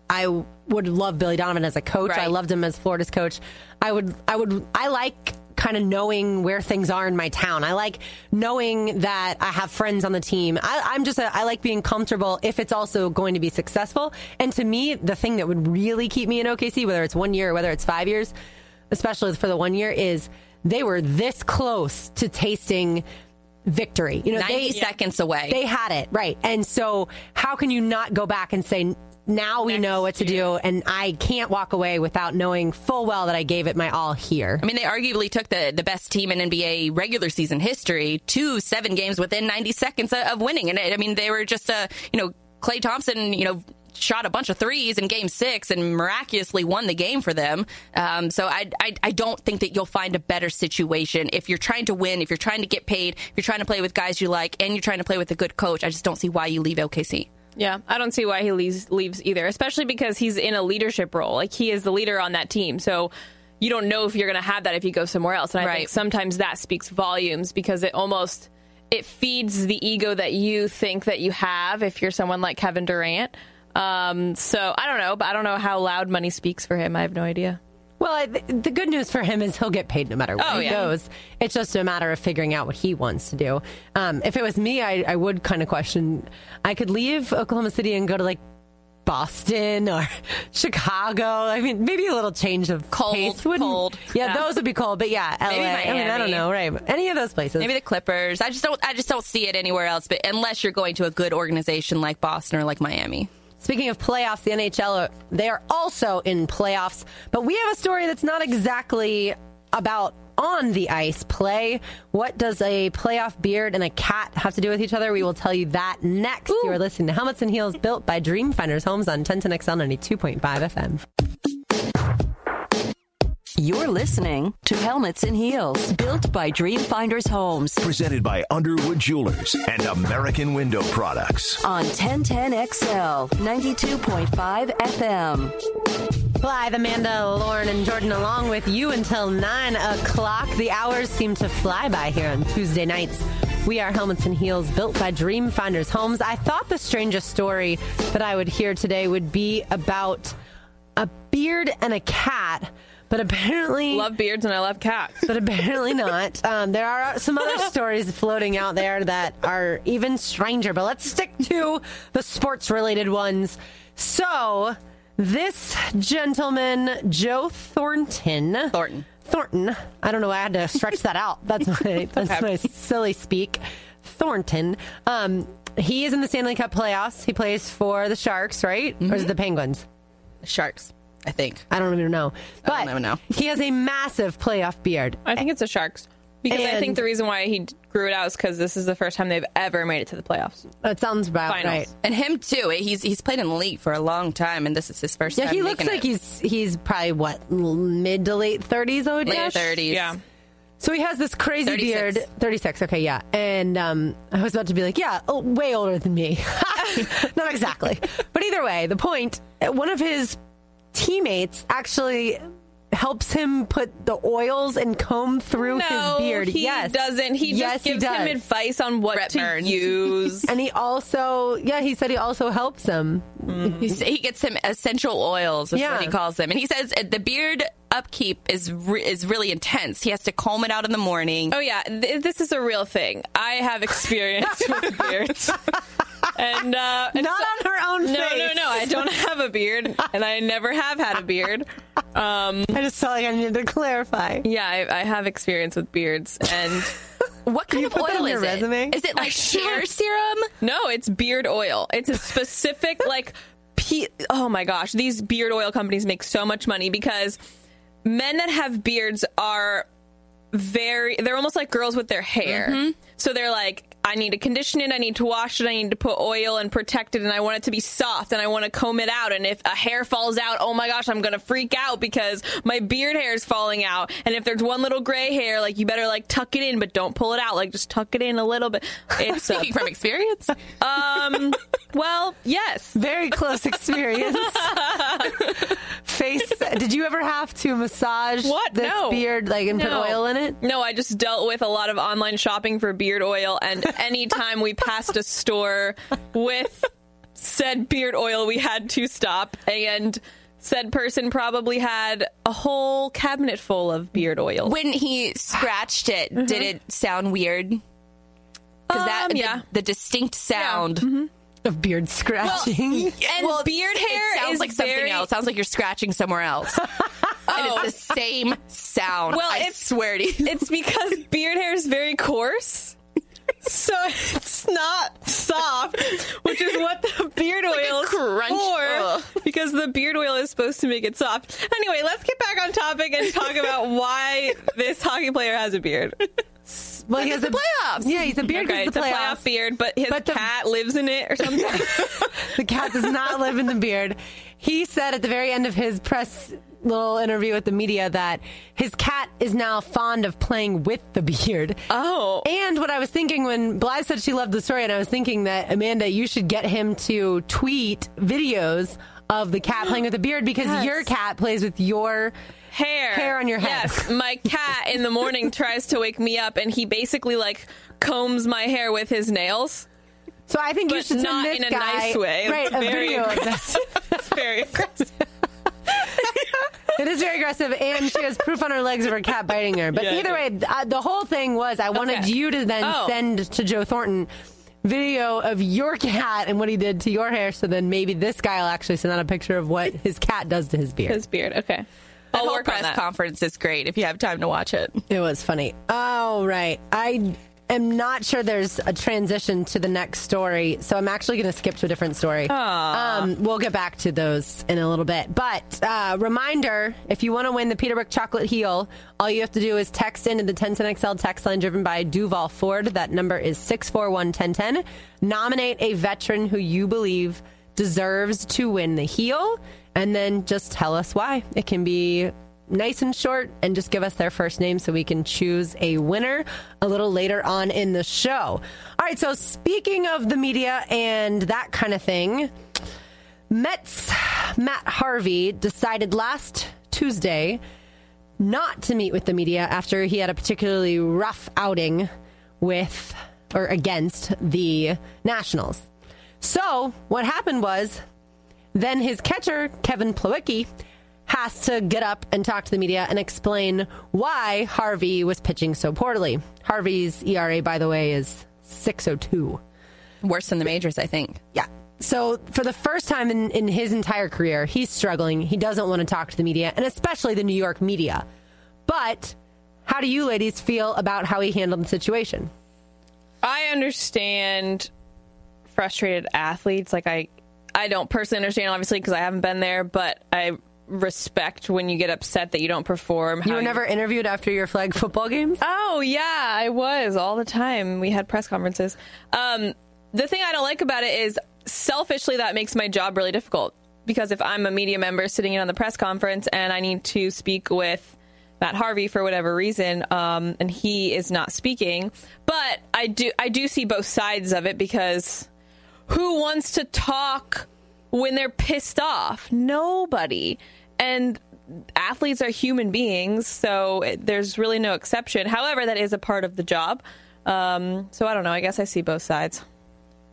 I would love Billy Donovan as a coach. I loved him as Florida's coach. I would I would I like kind of knowing where things are in my town. I like knowing that I have friends on the team. I, I'm just a, I like being comfortable if it's also going to be successful. And to me, the thing that would really keep me in OKC, whether it's one year or whether it's five years, especially for the one year, is they were this close to tasting victory. You know, Ninety they seconds away. they had it right, and so how can you not go back and say? Now we Next know what to do, and I can't walk away without knowing full well that I gave it my all here. I mean, they arguably took the, the best team in NBA regular season history to seven games within 90 seconds of- of winning. And I mean, they were just, uh, you know, Klay Thompson, you know, shot a bunch of threes in game six and miraculously won the game for them. Um, so I, I, I don't think that you'll find a better situation if you're trying to win, if you're trying to get paid, if you're trying to play with guys you like, and you're trying to play with a good coach. I just don't see why you leave OKC. Yeah, I don't see why he leaves leaves either, especially because he's in a leadership role. Like he is the leader on that team. So you don't know if you're going to have that if you go somewhere else. And I think sometimes that speaks volumes because it almost it feeds the ego that you think that you have if you're someone like Kevin Durant. Um, so I don't know, but I don't know how loud money speaks for him. I have no idea. Well, I, the good news for him is he'll get paid no matter where Oh, he yeah. goes. It's just a matter of figuring out what he wants to do. Um, if it was me, I, I would kind of question. I could leave Oklahoma City and go to like Boston or Chicago. I mean, maybe a little change of Cold, pace wouldn't- cold. Yeah, Yeah. those would be cold. But yeah, LA. I mean, I don't know, right? Any of those places. Maybe the Clippers. I just don't. I just don't see it anywhere else. But unless you're going to a good organization like Boston or like Miami. Speaking of playoffs, the NHL, they are also in playoffs. But we have a story that's not exactly about on the ice play. What does a playoff beard and a cat have to do with each other? We will tell you that next. You are listening to Helmets and Heels built by Dream Finders Homes on 1010XL 92.5 FM. You're listening to Helmets and Heels, built by Dream Finders Homes Presented by Underwood Jewelers and American Window Products. on 1010XL 92.5 FM. Live, Amanda, Lauren, and Jordan along with you until 9 o'clock. The hours seem to fly by here on Tuesday nights. We are Helmets and Heels built by Dream Finders Homes. I thought the strangest story that I would hear today would be about a beard and a cat, but apparently. Love beards and I love cats. but apparently not. Um, there are some other stories floating out there that are even stranger, but let's stick to the sports related ones. So, this gentleman, Joe Thornton. Thornton. Thornton. I don't know. I had to stretch that out. That's my, that's my silly speak. Thornton. Um, he is in the Stanley Cup playoffs. He plays for the Sharks, right? Or is it the Penguins? Sharks. I think. I don't even know. But don't even know. he has a massive playoff beard. I think it's the Sharks. Because I And- think the reason why he grew it out is because this is the first time they've ever made it to the playoffs. That sounds about Finals. right. And him too. He's he's played in the league for a long time, and this is his first Yeah, time. he looks making like it. he's he's probably what l- mid to late thirties. I would late guess. thirties. Yeah. So he has this crazy 36. beard. Thirty six. Okay, yeah. And um, I was about to be like, yeah, oh, way older than me. Not exactly, but either way, the point. uh, One of his teammates actually helps him put the oils and comb through No, his beard. he yes, doesn't. He yes, just gives he him does. advice on what Brett to Burns. use. And he also, yeah, he said he also helps him. He's, he gets him essential oils. Is Yeah. what he calls them, and he says uh, the beard upkeep is re- is really intense. He has to comb it out in the morning. Oh yeah, th- this is a real thing. I have experience with beards, and, uh, and Not so- on her own No, face. no, no. I don't have a beard, and I never have had a beard. Um, I just felt like I needed to clarify. yeah, I, I have experience with beards, and what kind you of put that oil on your is it? resume? Is it like hair serum? no, it's beard oil. It's a specific like. Pe- oh my gosh, these beard oil companies make so much money because men that have beards are very they're almost like girls with their hair. So they're like I need to condition it, I need to wash it, I need to put oil and protect it and I want it to be soft and I want to comb it out and if a hair falls out, oh my gosh, I'm going to freak out because my beard hair is falling out. And if there's one little gray hair, like you better like tuck it in but don't pull it out, like just tuck it in a little bit. It's a, Speaking from experience. um well, yes. Very close experience. Face. Did you ever have to massage What? this No. beard, like, and put oil in it? No, I just dealt with a lot of online shopping for beard oil, and anytime we passed a store with said beard oil, we had to stop. And said person probably had a whole cabinet full of beard oil. when he scratched it, did it sound weird? Because that Um, the- yeah. the, distinct sound. Of beard scratching. and beard hair it sounds is like something very- else. Sounds like you're scratching somewhere else. And it's the same sound. Well, I it's- swear to you. It's because beard hair is very coarse. So it's not soft, which is what the beard oil is crunch. Ugh. for. Because the beard oil is supposed to make it soft. Anyway, let's get back on topic and talk about why this hockey player has a beard. Well, he has the playoffs. Yeah, he's a beard Okay, it's the a playoff beard, but his But the- cat lives in it or something. The cat does not live in the beard. He said at the very end of his press little interview with the media that his cat is now fond of playing with the beard. oh. And what I was thinking when Blythe said she loved the story, and I was thinking that Amanda, you should get him to tweet videos of the cat playing with the beard because Yes. your cat plays with your hair Hair on your head. Yes, my cat in the morning tries to wake me up, and he basically like combs my hair with his nails. So I think you But should send not this in a guy nice way. right It's a very video aggressive. It's very aggressive. It is very aggressive, and she has proof on her legs of her cat biting her. But Yeah, either way, uh, the whole thing was I wanted Okay. you to then Oh. send to Joe Thornton video of your cat and what he did to your hair. So then maybe this guy will actually send out a picture of what his cat does to his beard. His beard. Okay. The I'll whole work press conference is great if you have time to watch it. It was funny. Oh, right. I am not sure there's a transition to the next story, so I'm actually going to skip to a different story. Um, we'll get back to those in a little bit. But uh, reminder if you want to win the Peterbrooke Chocolate Heel, all you have to do is text into the 1010XL text line driven by Duval Ford. That number is 641 1010. Nominate a veteran who you believe deserves to win the heel, and then just tell us why. It can be nice and short and just give us their first name so we can choose a winner a little later on in the show. All right, so speaking of the media and that kind of thing, Mets Matt Harvey decided last Tuesday not to meet with the media after he had a particularly rough outing with or against the Nationals. So, what happened was then his catcher, Kevin Plawecki, has to get up and talk to the media and explain why Harvey was pitching so poorly. Harvey's ERA, by the way, is 602. Worse than the majors, I think. Yeah. So, for the first time in, in his entire career, he's struggling. He doesn't want to talk to the media, and especially the New York media. But how do you ladies feel about how he handled the situation? I understand frustrated athletes. Like I, I don't personally understand, obviously, because I haven't been there. But I respect when you get upset that you don't perform. You were never interviewed after your flag football games? Oh yeah, I was all the time. We had press conferences. Um, the thing I don't like about it is selfishly that makes my job really difficult because if I'm a media member sitting in on the press conference and I need to speak with Matt Harvey for whatever reason, um, and he is not speaking, but I do I do see both sides of it because who wants to talk when they're pissed off? Nobody. And athletes are human beings, so it, there's really no exception. However, that is a part of the job. Um, so I don't know. I guess I see both sides.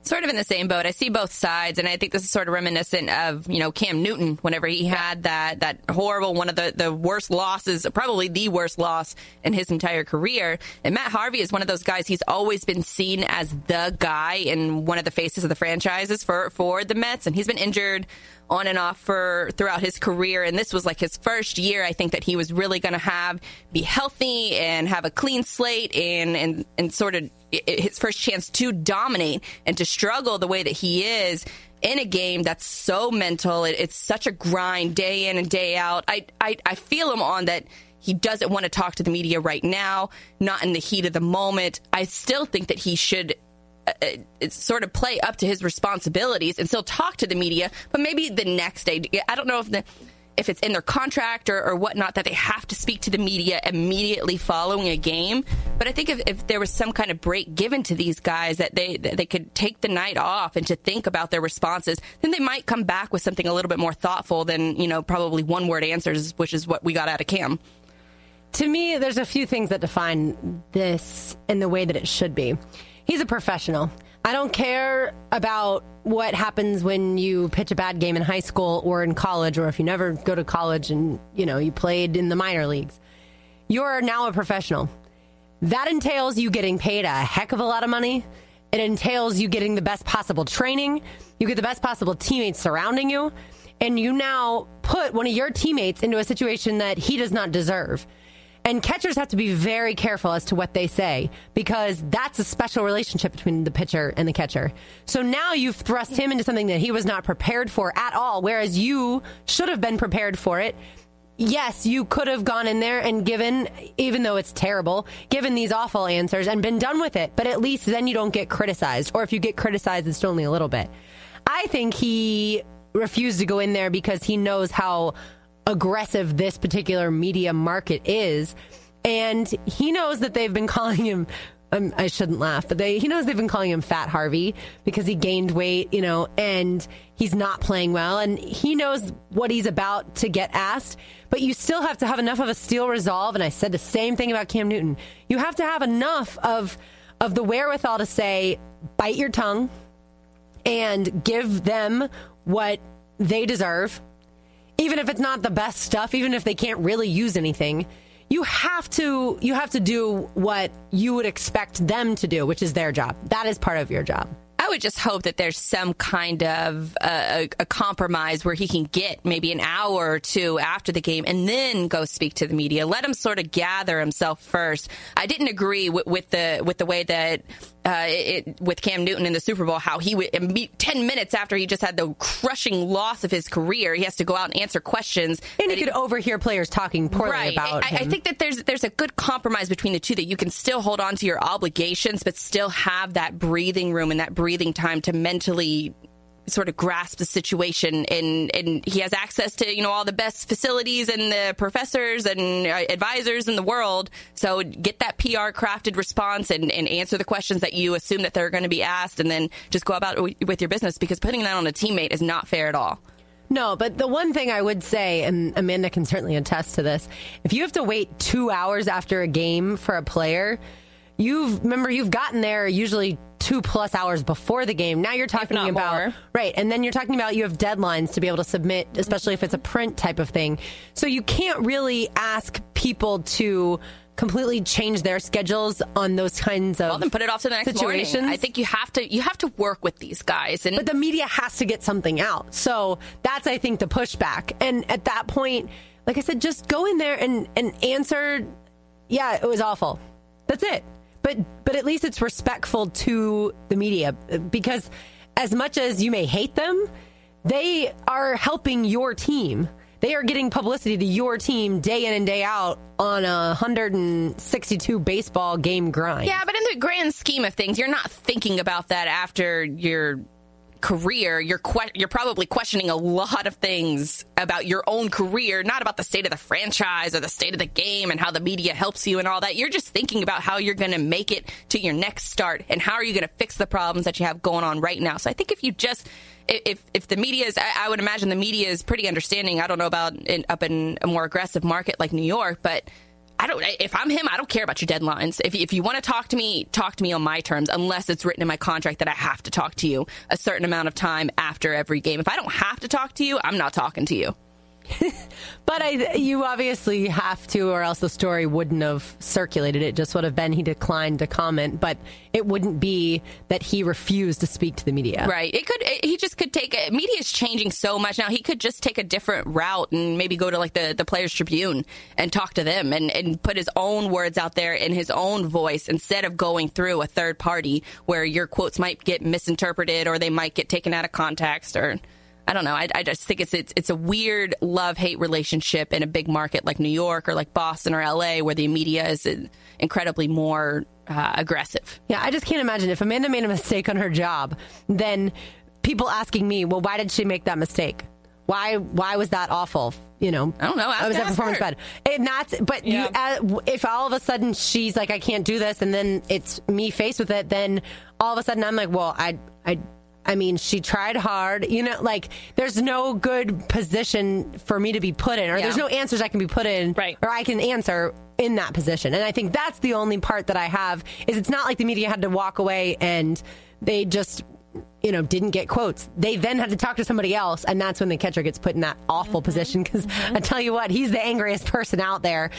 Sort of in the same boat. I see both sides, and I think this is sort of reminiscent of you know Cam Newton whenever he had that that horrible one of the the worst losses, probably the worst loss in his entire career. And Matt Harvey is one of those guys. He's always been seen as the guy and one of the faces of the franchises for for the Mets, and he's been injured on and off for throughout his career and this was like his first year I think that he was really going to have be healthy and have a clean slate and and and sort of his first chance to dominate and to struggle the way that he is in a game that's so mental. It, it's such a grind day in and day out. I, I I feel him on that he doesn't want to talk to the media right now not in the heat of the moment. I still think that he should uh, it's sort of play up to his responsibilities and still talk to the media, but maybe the next day. I don't know if the if it's in their contract or, or whatnot that they have to speak to the media immediately following a game. But I think if, if there was some kind of break given to these guys that they that they could take the night off and to think about their responses, then they might come back with something a little bit more thoughtful than you know probably one word answers, which is what we got out of Cam. To me, there's a few things that define this in the way that it should be. He's a professional. I don't care about what happens when you pitch a bad game in high school or in college, or if you never go to college and you know you played in the minor leagues. You're now a professional. That entails you getting paid a heck of a lot of money. It entails you getting the best possible training. You get the best possible teammates surrounding you, and you now put one of your teammates into a situation that he does not deserve. And catchers have to be very careful as to what they say because that's a special relationship between the pitcher and the catcher. So now you've thrust him into something that he was not prepared for at all, whereas you should have been prepared for it. Yes, you could have gone in there and given, even though it's terrible, given these awful answers and been done with it. But at least then you don't get criticized. Or if you get criticized, it's only a little bit. I think he refused to go in there because he knows how aggressive this particular media market is. And he knows that they've been calling him. Um, I shouldn't laugh, but they, he knows they've been calling him Fat Harvey because he gained weight, you know, and he's not playing well. And he knows what he's about to get asked, but you still have to have enough of a steel resolve. And I said the same thing about Cam Newton. You have to have enough of, of the wherewithal to say, bite your tongue and give them what they deserve even if it's not the best stuff, even if they can't really use anything, you have to you have to do what you would expect them to do, which is their job. That is part of your job. I would just hope that there's some kind of uh, a, compromise where he can get maybe an hour or two after the game and then go speak to the media. Let him sort of gather himself first. I didn't agree with the with the way that uh, it, with Cam Newton in the Super Bowl, how he would ten minutes after he just had the crushing loss of his career, he has to go out and answer questions. And he could overhear players talking poorly right. about I, him. I think that there's there's a good compromise between the two that you can still hold on to your obligations, but still have that breathing room and that breathing time to mentally sort of grasp the situation and and he has access to you know all the best facilities and the professors and uh, advisors in the world. So get that PR crafted response and, and answer the questions that you assume that they're going to be asked and then just go about with your business because putting that on a teammate is not fair at all. No, but the one thing I would say, and Amanda can certainly attest to this, if you have to wait two hours after a game for a player, you've remember you've gotten there usually two plus hours before the game. Now you're talking about more. right, and then you're talking about you have deadlines to be able to submit, especially if it's a print type of thing. So you can't really ask people to completely change their schedules on those kinds of well, then put it off to the next situations. Morning. I think you have to you have to work with these guys, and but the media has to get something out. So that's I think the pushback. And at that point, like I said, just go in there and and answer. Yeah, it was awful. That's it. But but at least it's respectful to the media because as much as you may hate them, they are helping your team. They are getting publicity to your team day in and day out on a 162 baseball game grind. Yeah, but in the grand scheme of things, you're not thinking about that after your career. You're que- you're probably questioning a lot of things about your own career, not about the state of the franchise or the state of the game and how the media helps you and all that. You're just thinking about how you're going to make it to your next start and how are you going to fix the problems that you have going on right now. So I think if you just if if the media is, I, I would imagine the media is pretty understanding. I don't know about in, up in a more aggressive market like New York, but I don't. If I'm him, I don't care about your deadlines. If if you want to talk to me, talk to me on my terms, unless it's written in my contract that I have to talk to you a certain amount of time after every game. If I don't have to talk to you, I'm not talking to you. but I, you obviously have to, or else the story wouldn't have circulated. It just would have been he declined to comment, but it wouldn't be that he refused to speak to the media. Right. It could. He just could take. A, media is changing so much now. He could just take a different route and maybe go to like the the Players Tribune and talk to them and and put his own words out there in his own voice instead of going through a third party where your quotes might get misinterpreted or they might get taken out of context or. I don't know. I, I just think it's, it's it's a weird love hate relationship in a big market like New York or like Boston or LA, where the media is incredibly more uh, aggressive. Yeah, I just can't imagine if Amanda made a mistake on her job, then people asking me, well, why did she make that mistake? Why why was that awful? You know, I don't know. I was that performance her. bad? And that's but yeah. you, uh, if all of a sudden she's like, I can't do this, and then it's me faced with it, then all of a sudden I'm like, well, I I I mean, she tried hard. You know, like there's no good position for me to be put in, or yeah. there's no answers I can be put in, right. or I can answer in that position. And I think that's the only part that I have is it's not like the media had to walk away and they just you know, didn't get quotes. They then had to talk to somebody else, and that's when the catcher gets put in that awful mm-hmm. position. Because mm-hmm. I tell you what, he's the angriest person out there.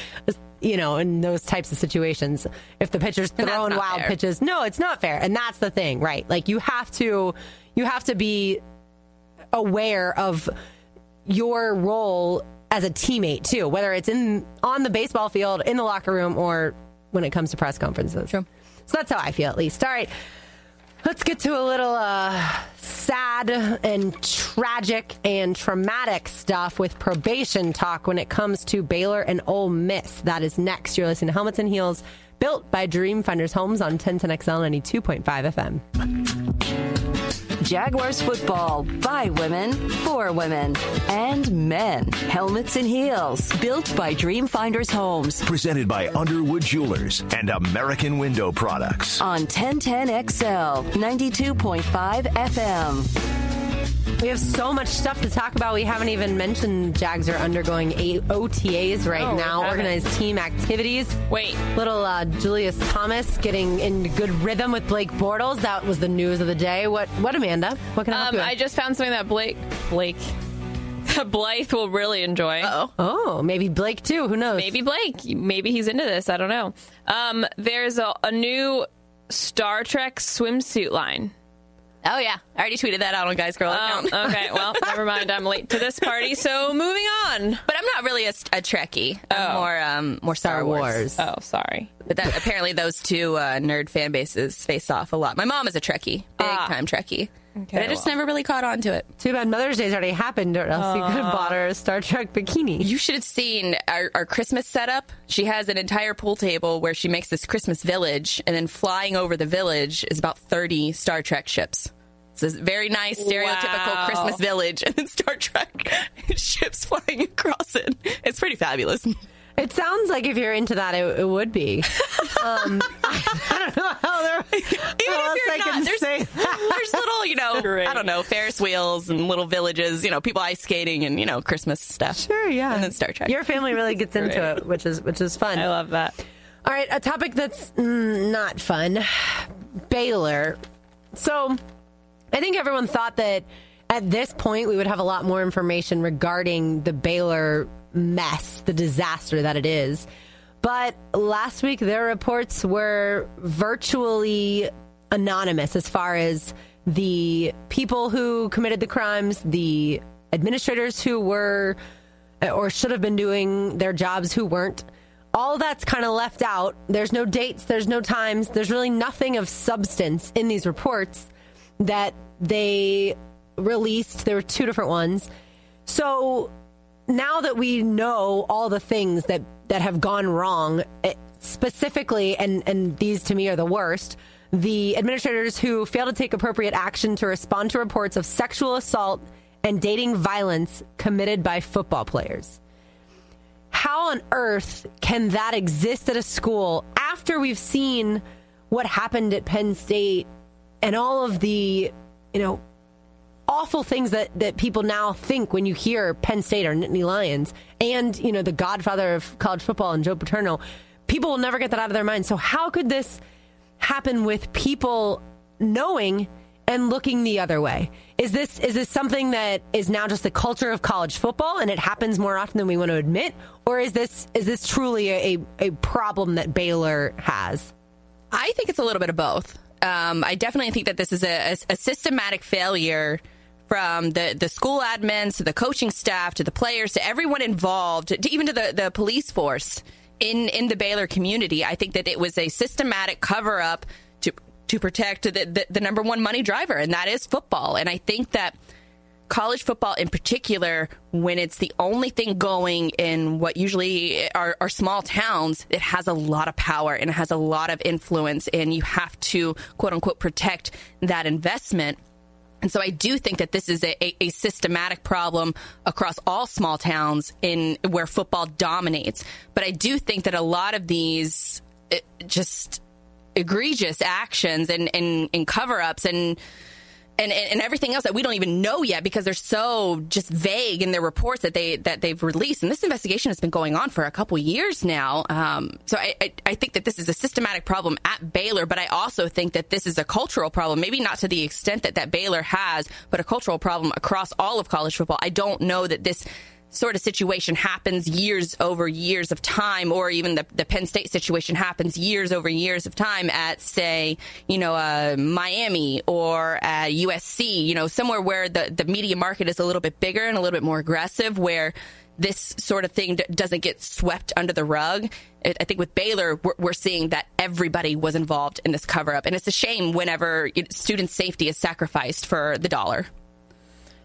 You know, in those types of situations, if the pitcher's throwing wild fair. pitches, no, it's not fair, and that's the thing, right? Like you have to, you have to be aware of your role as a teammate too, whether it's in on the baseball field, in the locker room, or when it comes to press conferences. True. So that's how I feel, at least. All right. Let's get to a little uh, sad and tragic and traumatic stuff with probation talk when it comes to Baylor and Ole Miss. That is next. You're listening to Helmets and Heels, built by Dream Finders Homes on 1010XL 92.5 FM. Jaguars football by women, for women, and men. Helmets and heels. Built by Dream Finders Homes. Presented by Underwood Jewelers and American Window Products. On 1010XL 92.5 FM. We have so much stuff to talk about. We haven't even mentioned Jags are undergoing eight OTAs right oh, now, organized team activities. Wait. Little uh, Julius Thomas getting in good rhythm with Blake Bortles. That was the news of the day. What, what Amanda? What can I help um, you with? I just found something that Blake, Blake, that Blythe will really enjoy. Oh, oh, maybe Blake too. Who knows? Maybe Blake. Maybe he's into this. I don't know. Um, there's a, a new Star Trek swimsuit line. Oh yeah, I already tweeted that out on Guys Girl um, account. okay, well, never mind. I'm late to this party, so moving on. But I'm not really a, a Trekkie. I'm Oh. more um, more Star, Star Wars. Oh, sorry. But that, apparently, those two uh, nerd fan bases face off a lot. My mom is a Trekkie, big Ah. time Trekkie. Okay, but I just well. never really caught on to it. Too bad Mother's Day's already happened, or else you could have bought her a Star Trek bikini. You should have seen our, our Christmas setup. She has an entire pool table where she makes this Christmas village, and then flying over the village is about 30 Star Trek ships. It's a very nice, stereotypical Wow. Christmas village, and then Star Trek ships flying across it. It's pretty fabulous. It sounds like if you're into that, it, it would be. Um, I don't know how they're. Even how if I you're can not, there's, say that. there's little, you know, Great. I don't know, Ferris wheels and little villages, you know, people ice skating and, you know, Christmas stuff. Sure, yeah. And then Star Trek. Your family really gets into Great. it, which is which is fun. I love that. All right, a topic that's mm, not fun Baylor. So, I think everyone thought that at this point we would have a lot more information regarding the Baylor mess, the disaster that it is. But last week, their reports were virtually anonymous as far as the people who committed the crimes, the administrators who were or should have been doing their jobs who weren't. All that's kind of left out. There's no dates, there's no times, there's really nothing of substance in these reports that they released. There were two different ones. So now that we know all the things that, that have gone wrong, eh, specifically, and, and these to me are the worst, the administrators who fail to take appropriate action to respond to reports of sexual assault and dating violence committed by football players. How on earth can that exist at a school after we've seen what happened at Penn State and all of the, you know, awful things that, that people now think when you hear Penn State or Nittany Lions and, you know, the godfather of college football and Joe Paterno, people will never get that out of their minds. So how could this happen with people knowing and looking the other way? Is this is this something that is now just the culture of college football and it happens more often than we want to admit? Or is this is this truly a, a problem that Baylor has? I think it's a little bit of both. Um, I definitely think that this is a, a, a systematic failure from the, the school admins to the coaching staff to the players to everyone involved, to even to the, the police force in, in the Baylor community. I think that it was a systematic cover up to to protect the, the, the number one money driver, and that is football. And I think that college football in particular, when it's the only thing going in what usually are, are small towns, it has a lot of power and it has a lot of influence, and you have to quote unquote protect that investment. And so I do think that this is a, a, a systematic problem across all small towns in where football dominates. But I do think that a lot of these eh, just egregious actions and, and, and cover ups and and, and everything else that we don't even know yet because they're so just vague in their reports that they that they've released. And this investigation has been going on for a couple years now. Um, so I, I, I think that this is a systematic problem at Baylor, but I also think that this is a cultural problem. Maybe not to the extent that that Baylor has, but a cultural problem across all of college football. I don't know that this sort of situation happens years over years of time, or even the, the Penn State situation happens years over years of time at, say, you know, uh, Miami or at USC, you know, somewhere where the, the media market is a little bit bigger and a little bit more aggressive, where this sort of thing doesn't get swept under the rug. I think with Baylor, we're seeing that everybody was involved in this cover up. And it's a shame whenever student safety is sacrificed for the dollar.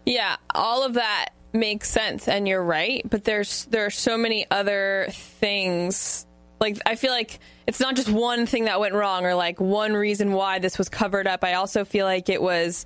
Yeah, all of that makes sense and you're right, but there's there are so many other things like I feel like it's not just one thing that went wrong or like one reason why this was covered up. I also feel like it was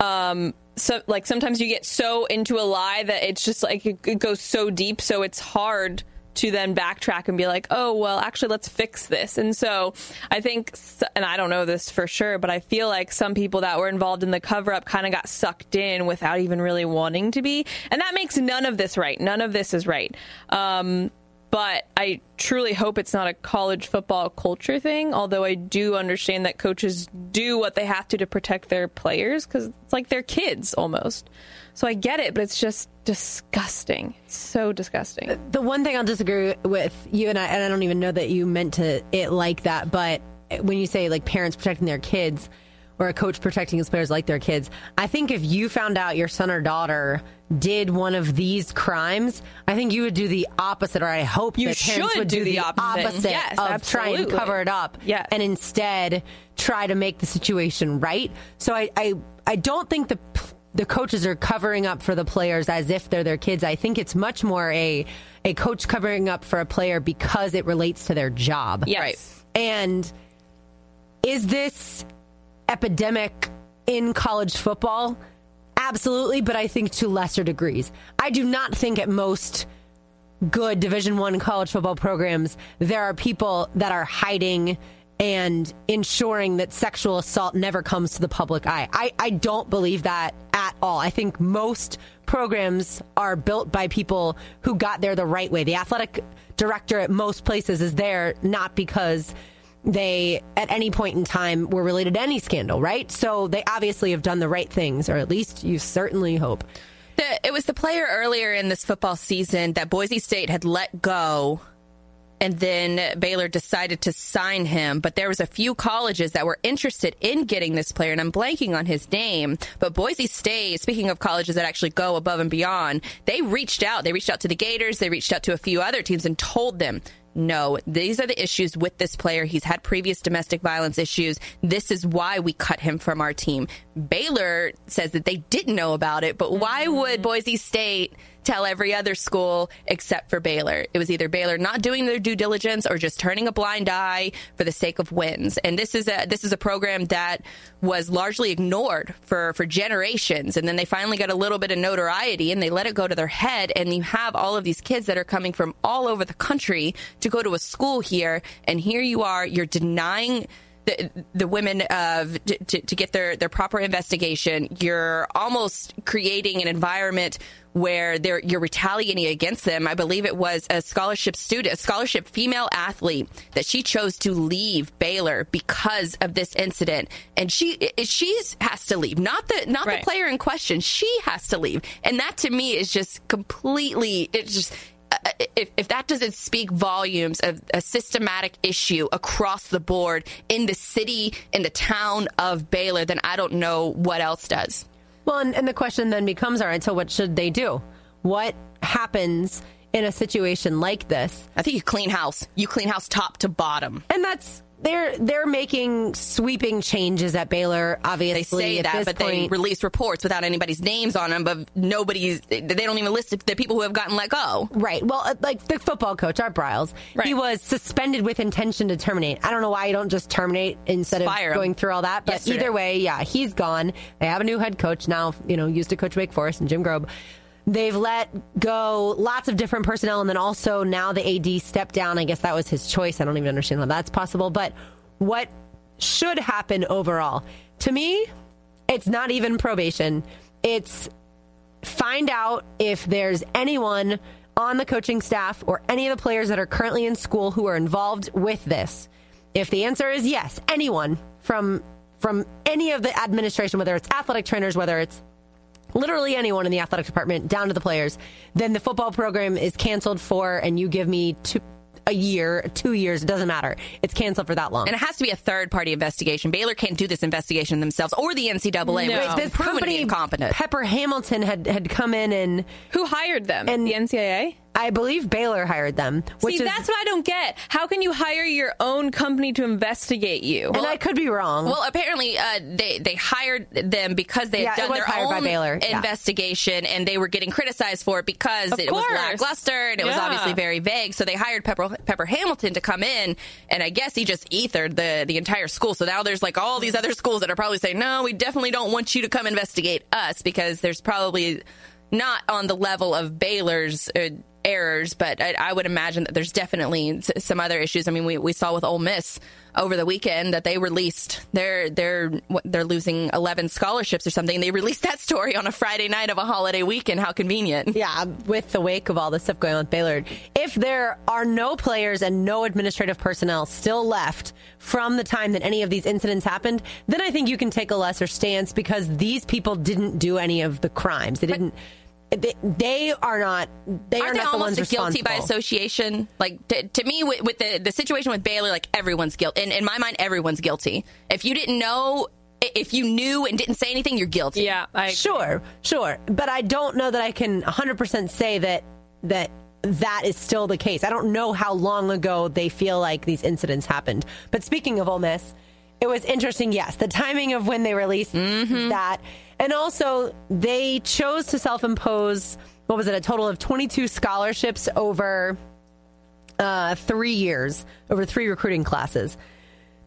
um so like sometimes you get so into a lie that it's just like it, it goes so deep so it's hard to then backtrack and be like, oh, well, actually, let's fix this. And so I think, and I don't know this for sure, but I feel like some people that were involved in the cover up kind of got sucked in without even really wanting to be. And that makes none of this right. None of this is right. Um, but I truly hope it's not a college football culture thing, although I do understand that coaches do what they have to to protect their players because it's like their kids almost. So I get it, but it's just disgusting. So disgusting. The one thing I'll disagree with you and I, and I don't even know that you meant to it like that, but when you say like parents protecting their kids, or a coach protecting his players like their kids. I think if you found out your son or daughter did one of these crimes, I think you would do the opposite, or I hope you should would do do, the opposite. Yes, of trying to absolutely. cover it up, Yes. and instead try to make the situation right. So I, I, I don't think the the coaches are covering up for the players as if they're their kids. I think it's much more a a coach covering up for a player because it relates to their job. Yes. Right. And is this epidemic in college football? Absolutely, but I think to lesser degrees. I do not think at most good Division One college football programs there are people that are hiding and ensuring that sexual assault never comes to the public eye. I, I don't believe that at all. I think most programs are built by people who got there the right way. The athletic director at most places is there not because they at any point in time were related to any scandal, right? So they obviously have done the right things, or at least you certainly hope. The, it was the player earlier in this football season that Boise State had let go, and then Baylor decided to sign him. But there was a few colleges that were interested in getting this player, and I'm blanking on his name. But Boise State, speaking of colleges that actually go above and beyond, they reached out. They reached out to the Gators. They reached out to a few other teams and told them. No, these are the issues with this player. He's had previous domestic violence issues. This is why we cut him from our team. Baylor says that they didn't know about it, but why would mm-hmm. Boise State tell every other school except for Baylor? It was either Baylor not doing their due diligence or just turning a blind eye for the sake of wins. And this is a this is a program that was largely ignored for for generations and then they finally got a little bit of notoriety and they let it go to their head and you have all of these kids that are coming from all over the country to go to a school here and here you are you're denying the, the women of to, to, get their, their proper investigation. You're almost creating an environment where they're, you're retaliating against them. I believe it was a scholarship student, a scholarship female athlete that she chose to leave Baylor because of this incident, and she she's has to leave, not the not Right. the player in question. She has to leave, and that to me is just completely. It's just if, if that doesn't speak volumes of a systematic issue across the board in the city, in the town of Baylor, then I don't know what else does. Well, and, and the question then becomes all right, so what should they do? What happens in a situation like this? I think you clean house. You clean house top to bottom. And that's they're they're making sweeping changes at Baylor. Obviously, They say at that, but they release reports without anybody's names on them. But nobody's. They don't even list the people who have gotten let go. Right. Well, uh, like the football coach, Art Briles, he was suspended with intention to terminate. I don't know why you don't just terminate instead of Fire him. going through all that. But Yesterday. either way, yeah, he's gone. They have a new head coach now, you know, used to coach Wake Forest and Jim Grobe. They've let go lots of different personnel, and then also now the AD stepped down. I guess that was his choice. I don't even understand how that's possible. But what should happen overall? To me, it's not even probation. It's find out if there's anyone on the coaching staff or any of the players that are currently in school who are involved with this. If the answer is yes, anyone from from any of the administration, whether it's athletic trainers, whether it's literally anyone in the athletic department down to the players, then the football program is canceled for and you give me two, a year, two years, it doesn't matter. It's canceled for that long. And it has to be a third party investigation. Baylor can't do this investigation themselves or the NCAA, No. which is this proven to be company, incompetent. Pepper Hamilton, had had come in and Who hired them? And- the NCAA? I believe Baylor hired them, which See, is that's what I don't get. How can you hire your own company to investigate you? and I could be wrong. Well, apparently uh, they they hired them because they Yeah, had it done their own Baylor, yeah. investigation, and they were getting criticized for it because Of it was lackluster and it was obviously very vague. So they hired Pepper Pepper Hamilton to come in, and I guess he just ethered the the entire school. So now there's like all these other schools that are probably saying, no, we definitely don't want you to come investigate us because there's probably not on the level of Baylor's. Uh, errors but I, I would imagine that there's definitely some other issues i mean we, we saw with Ole Miss over the weekend that they released they're they're they're losing 11 scholarships or something they released that story on a friday night of a holiday weekend how convenient yeah, with the wake of all this stuff going on with Baylor, if there are no players and no administrative personnel still left from the time that any of these incidents happened, then I think you can take a lesser stance because these people didn't do any of the crimes. They didn't. They, they are not. They Aren't are they not the ones almost a guilty by association? Like to, to me, with, with the the situation with Baylor, like everyone's guilty. In, in my mind, everyone's guilty. If you didn't know if you knew and didn't say anything, you're guilty. Yeah, I Sure, sure. But I don't know that I can 100% say that that that is still the case. I don't know how long ago they feel like these incidents happened. But speaking of Ole Miss, it was interesting, yes, the timing of when they released mm-hmm. that. And also, they chose to self impose, what was it, a total of 22 scholarships over uh, three years, over three recruiting classes.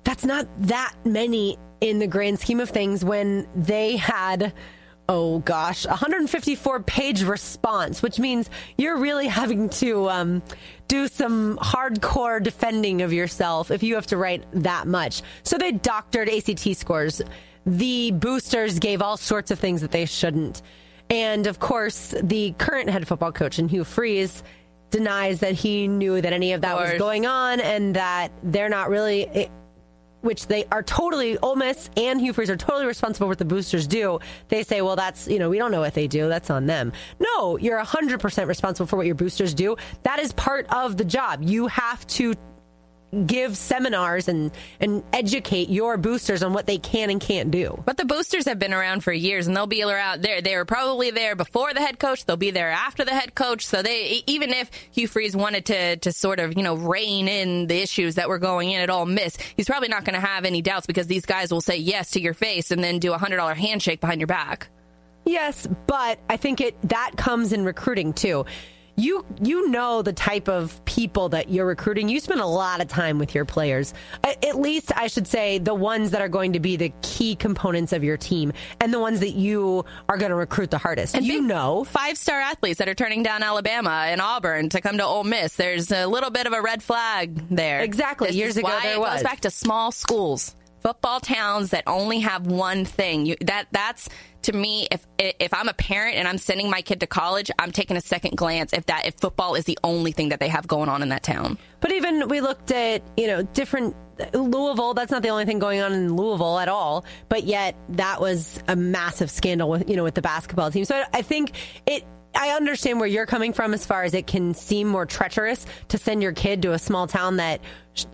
That's not that many in the grand scheme of things when they had, oh gosh, 154 page response, which means you're really having to um, do some hardcore defending of yourself if you have to write that much. So they doctored ACT scores. The boosters gave all sorts of things that they shouldn't. And of course, the current head football coach, and Hugh Freeze, denies that he knew that any of that was going on and that they're not really it, which they are totally Ole Miss and Hugh Freeze are totally responsible for what the boosters do. They say, well, that's you know we don't know what they do. That's on them. No, you're hundred percent responsible for what your boosters do. That is part of the job. You have to give seminars and and educate your boosters on what they can and can't do. But the boosters have been around for years, and they'll be around there. They were probably there before the head coach. They'll be there after the head coach. So they, even if Hugh Freeze wanted to to sort of you know rein in the issues that were going in at Ole Miss, he's probably not going to have any doubts because these guys will say yes to your face and then do a hundred dollar handshake behind your back. Yes, but I think it that comes in recruiting too. You you know the type of people that you're recruiting. You spend a lot of time with your players. At least I should say the ones that are going to be the key components of your team and the ones that you are going to recruit the hardest. And you know five star athletes that are turning down Alabama and Auburn to come to Ole Miss. There's a little bit of a red flag there. Exactly. This Years ago why there it was. goes back to small schools, football towns that only have one thing. You, that that's to me. If if I'm a parent and I'm sending my kid to college, I'm taking a second glance if that if football is the only thing that they have going on in that town. But even we looked at, you know, different Louisville, that's not the only thing going on in Louisville at all, but yet that was a massive scandal with, you know, with the basketball team. So I, I think it I understand where you're coming from as far as it can seem more treacherous to send your kid to a small town that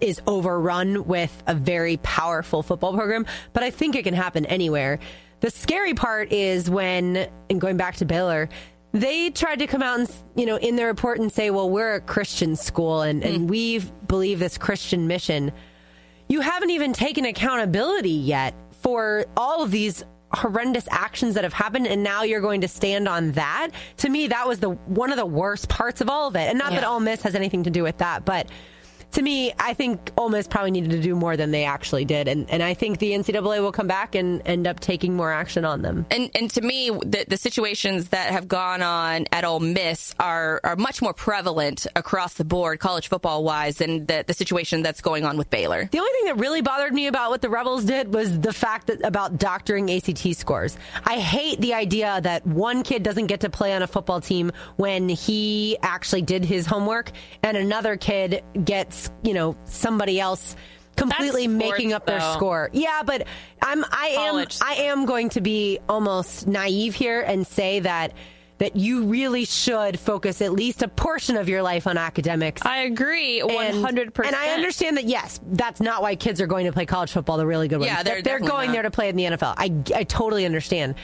is overrun with a very powerful football program, but I think it can happen anywhere. The scary part is when, and going back to Baylor, they tried to come out and you know in their report and say well we're a christian school and, and hmm. we believe this christian mission you haven't even taken accountability yet for all of these horrendous actions that have happened and now you're going to stand on that to me that was the one of the worst parts of all of it and not that Yeah. Ole Miss has anything to do with that but to me, I think Ole Miss probably needed to do more than they actually did, and and I think the NCAA will come back and end up taking more action on them. And and to me, the, the situations that have gone on at Ole Miss are are much more prevalent across the board, college football wise, than the, the situation that's going on with Baylor. The only thing that really bothered me about what the Rebels did was the fact that about doctoring ACT scores. I hate the idea that one kid doesn't get to play on a football team when he actually did his homework, and another kid gets, you know, somebody else completely sports, making up their though. score. Yeah, but I'm I am College I am going to be almost naive here and say that that you really should focus at least a portion of your life on academics. I agree, hundred percent. And I understand that yes, that's not why kids are going to play college football, the really good ones. Yeah, they're That they're going not. there to play in the NFL. I I totally understand.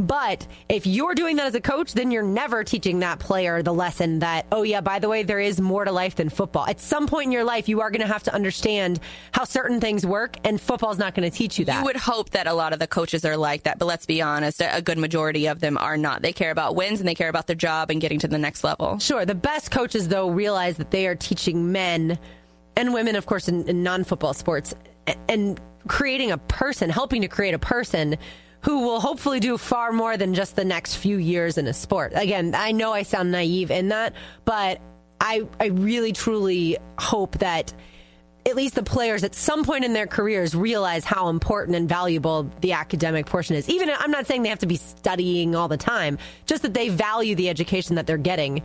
But if you're doing that as a coach, then you're never teaching that player the lesson that, oh, yeah, by the way, there is more to life than football. At some point in your life, you are going to have to understand how certain things work, and football's not going to teach you that. You would hope that a lot of the coaches are like that, but let's be honest, a a good majority of them are not. They care about wins and they care about their job and getting to the next level. Sure. The best coaches, though, realize that they are teaching men and women, of course, in, in non football sports, and creating a person, helping to create a person who will hopefully do far more than just the next few years in a sport. Again, I know I sound naive in that, but I, I really, truly hope that at least the players at some point in their careers realize how important and valuable the academic portion is. Even I'm not saying they have to be studying all the time, just that they value the education that they're getting.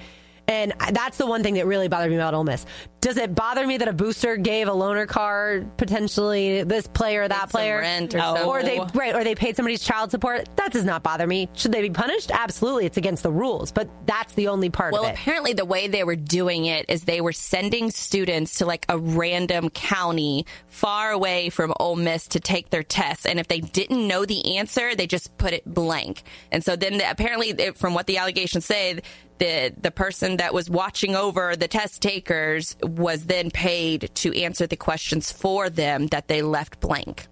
And that's the one thing that really bothered me about Ole Miss. Does it bother me that a booster gave a loaner car potentially this player or that player? rent or No. Or they right, or they paid somebody's child support. That does not bother me. Should they be punished? Absolutely, it's against the rules. But that's the only part Well, of it. apparently the way they were doing it is they were sending students to like a random county far away from Ole Miss to take their tests, and if they didn't know the answer, they just put it blank. And so then the, apparently, it- from what the allegations say, the the person that was watching over the test takers was then paid to answer the questions for them that they left blank.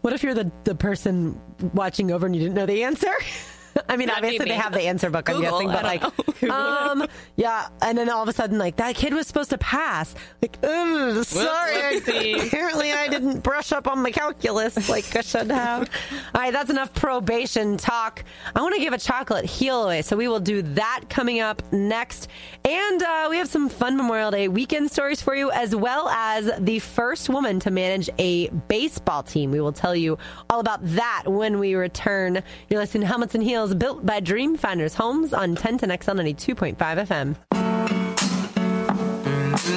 What if you're the, the person watching over and you didn't know the answer? I mean, That'd be obviously they have the answer book, I'm Google, guessing, but I like, um, yeah. And then all of a sudden, like, that kid was supposed to pass. Like, ugh, sorry. Whoopsies. Apparently, I didn't brush up on my calculus like I should have. All right, that's enough probation talk. I want to give a chocolate heel away, so we will do that coming up next. And uh, we have some fun Memorial Day weekend stories for you, as well as the first woman to manage a baseball team. We will tell you all about that when we return. You're listening to Helmets and Heels, built by Dream Finders Homes on 1010XL 92.5 FM.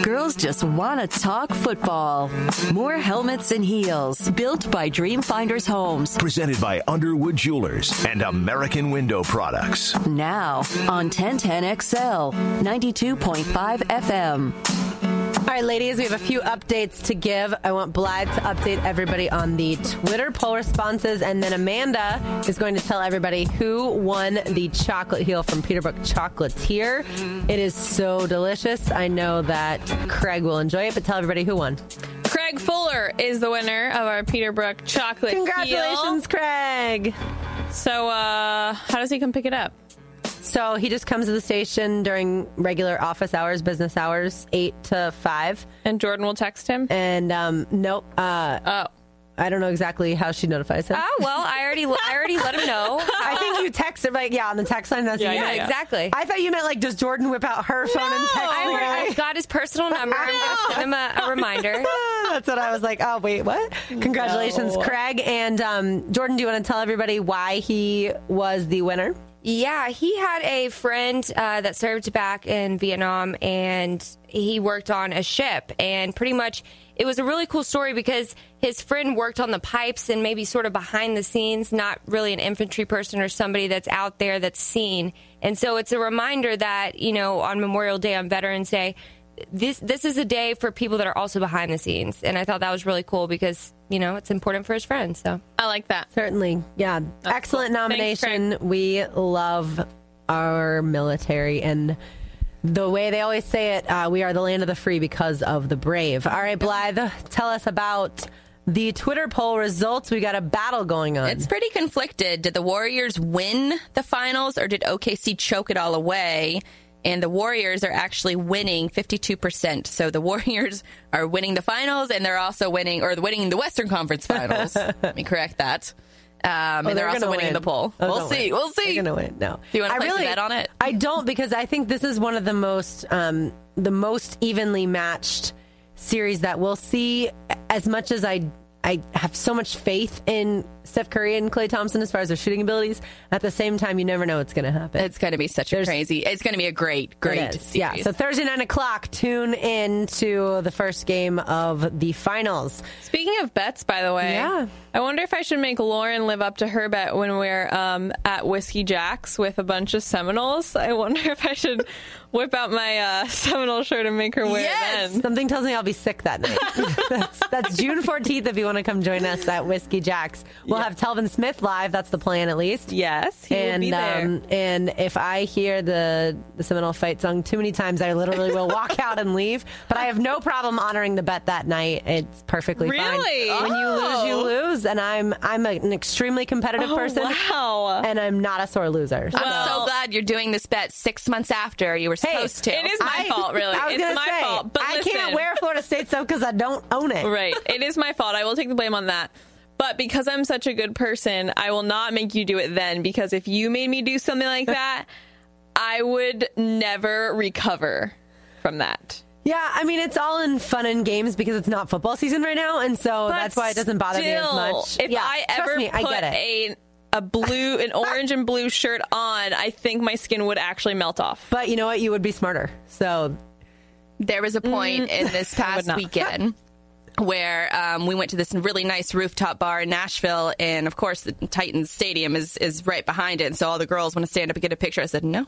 Girls just want to talk football. More helmets and heels. Built by Dream Finders Homes. Presented by Underwood Jewelers and American Window Products. Now on 1010XL 92.5 FM. All right, ladies, we have a few updates to give. I want Blythe to update everybody on the Twitter poll responses, and then Amanda is going to tell everybody who won the chocolate heel from Peterbrooke Chocolatier. It is so delicious. I know that Craig will enjoy it, but tell everybody who won. Craig Fuller is the winner of our Peterbrooke chocolate. heel. Congratulations, Craig. So, uh, how does he come pick it up? So he just comes to the station during regular office hours, business hours, 8 to 5. And Jordan will text him. And um, nope, uh, Oh, I don't know exactly how she notifies him. Oh well, I already I already let him know. I think you texted like yeah on the text line. That's Yeah, yeah, yeah. Exactly. I thought you meant like does Jordan whip out her phone and text I the already. I've got his personal number. I'm going to send him a, a reminder. That's what I was like. Oh wait, what? Congratulations, No. Craig and um, Jordan. Do you want to tell everybody why he was the winner? Yeah, he had a friend uh, that served back in Vietnam, and he worked on a ship. And pretty much, it was a really cool story because his friend worked on the pipes and maybe sort of behind the scenes, not really an infantry person or somebody that's out there that's seen. And so it's a reminder that you know on Memorial Day, on Veterans Day, this this is a day for people that are also behind the scenes. And I thought that was really cool because you know it's important for his friends. So. I like that. Certainly, yeah. Excellent cool. Thanks, nomination. we love our military and. The way they always say it, uh, we are the land of the free because of the brave. All right, Blythe, tell us about the Twitter poll results. We got a battle going on. It's pretty conflicted. Did the Warriors win the finals or did OKC choke it all away? And the Warriors are actually winning 52%. So the Warriors are winning the finals and they're also winning, or winning the Western Conference finals. Let me correct that. Um, Oh, and they're, they're also winning win. the poll. Oh, we'll see. win. We'll see. They're gonna win. No. Do you I place a bet on it? I don't because I think this is one of the most um, the most evenly matched series that we'll see. As much as I I have so much faith in Steph Curry and Klay Thompson as far as their shooting abilities. At the same time, you never know what's going to happen. It's going to be such a crazy, it's going to be a great, great series. Yeah. So Thursday nine o'clock, tune in to the first game of the finals. Speaking of bets, by the way, Yeah. I wonder if I should make Lauren live up to her bet when we're um, at Whiskey Jack's with a bunch of Seminoles. I wonder if I should whip out my uh, Seminole shirt and make her wear Yes! it then. Something tells me I'll be sick that night. that's, that's June 14th if you want to come join us at Whiskey Jack's. We'll have Telvin Smith live. That's the plan, at least. Yes, he will and be there. um, and if I hear the the Seminole fight song too many times, I literally will walk out and leave. But I have no problem honoring the bet that night. It's perfectly Really? fine. When you lose, you Oh. lose, and I'm I'm an extremely competitive Oh, person, wow. and I'm not a sore loser. So- I'm so glad you're doing this bet six months after you were supposed to. it is my I- fault, really. I It's my say, fault. But I listen. can't wear Florida State stuff because I don't own it. Right. It is my fault. I will take the blame on that. But because I'm such a good person, I will not make you do it then because if you made me do something like that, I would never recover from that. Yeah, I mean it's all in fun and games because it's not football season right now, and so But that's why it doesn't bother me as much. If yeah, I ever me, I put get it. a a blue, an orange and blue shirt on, I think my skin would actually melt off. But you know what? You would be smarter. So There was a point in this past weekend where um, we went to this really nice rooftop bar in Nashville, and of course the Titans Stadium is is right behind it, and so all the girls want to stand up and get a picture. I said, no,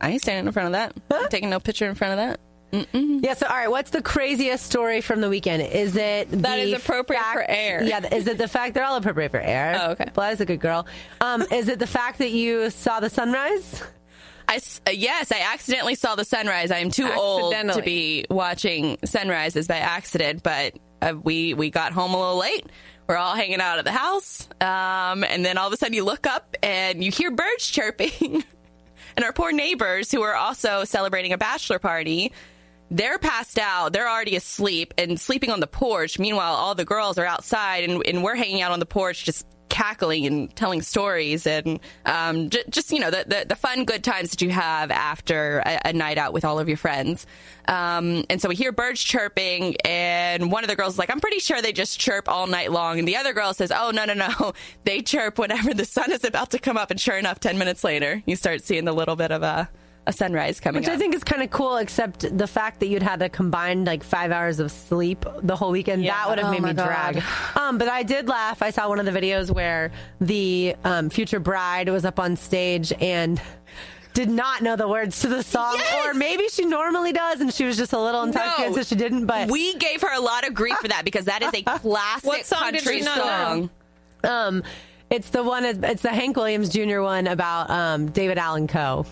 I ain't standing in front of that. I'm taking no picture in front of that. Yeah. So, all right. What's the craziest story from the weekend? Is it That the is appropriate for air. Yeah. Is it the fact they're all appropriate for air? Oh, okay. Bly's a good girl. Um, is it the fact that you saw the sunrise? I uh, yes, I accidentally saw the sunrise. I am too old to be watching sunrises by accident, but uh, we we got home a little late. We're all hanging out at the house, um, and then all of a sudden you look up and you hear birds chirping, and our poor neighbors who are also celebrating a bachelor party. They're passed out. They're already asleep and sleeping on the porch. Meanwhile, all the girls are outside, and, and we're hanging out on the porch, just cackling and telling stories and um, j- just you know the, the the fun good times that you have after a, a night out with all of your friends um, and so we hear birds chirping and one of the girls is like i'm pretty sure they just chirp all night long and the other girl says oh no no no they chirp whenever the sun is about to come up and sure enough 10 minutes later you start seeing the little bit of a a sunrise coming Which up. I think is kind of cool, except the fact that you'd had a combined like five hours of sleep the whole weekend. Yeah. That would have Oh made me God. drag. Um, but I did laugh. I saw one of the videos where the um, future bride was up on stage and did not know the words to the song, Yes! or maybe she normally does, and she was just a little intoxicated, so she didn't. But we gave her a lot of grief for that because that is a classic What song did country she not know? song. um, it's the one. It's the Hank Williams Jr. one about um, David Allan Coe.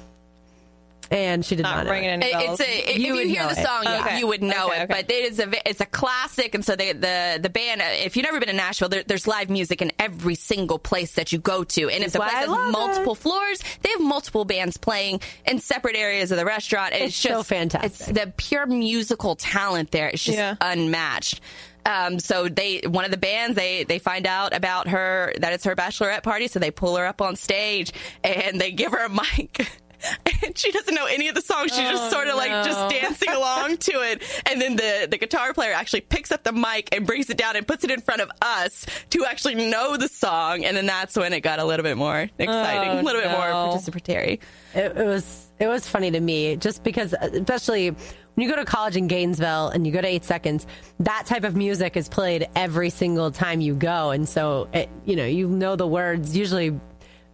And she did not, Not know. ringing it. any bells. It's a, if You you, would hear the song, yeah, Okay. you would know Okay, it. okay. But it is a it's a classic, and so they, the the band. uh, If you've never been to Nashville, there, there's live music in every single place that you go to, and if the why place I has multiple it. floors, they have multiple bands playing in separate areas of the restaurant. It's It's, just so fantastic. It's the pure musical talent there. It's just Yeah. unmatched. Um, so they, one of the bands, they they find out about her that it's her bachelorette party, so they pull her up on stage and they give her a mic. And she doesn't know any of the songs. She's just oh, sort of like just dancing along to it. And then the, the guitar player actually picks up the mic and brings it down and puts it in front of us to actually know the song. And then that's when it got a little bit more exciting, Oh, a little bit more participatory. it, it was it was funny to me just because especially when you go to college in Gainesville and you go to 8 seconds that type of music is played every single time you go and so it, you know you know the words usually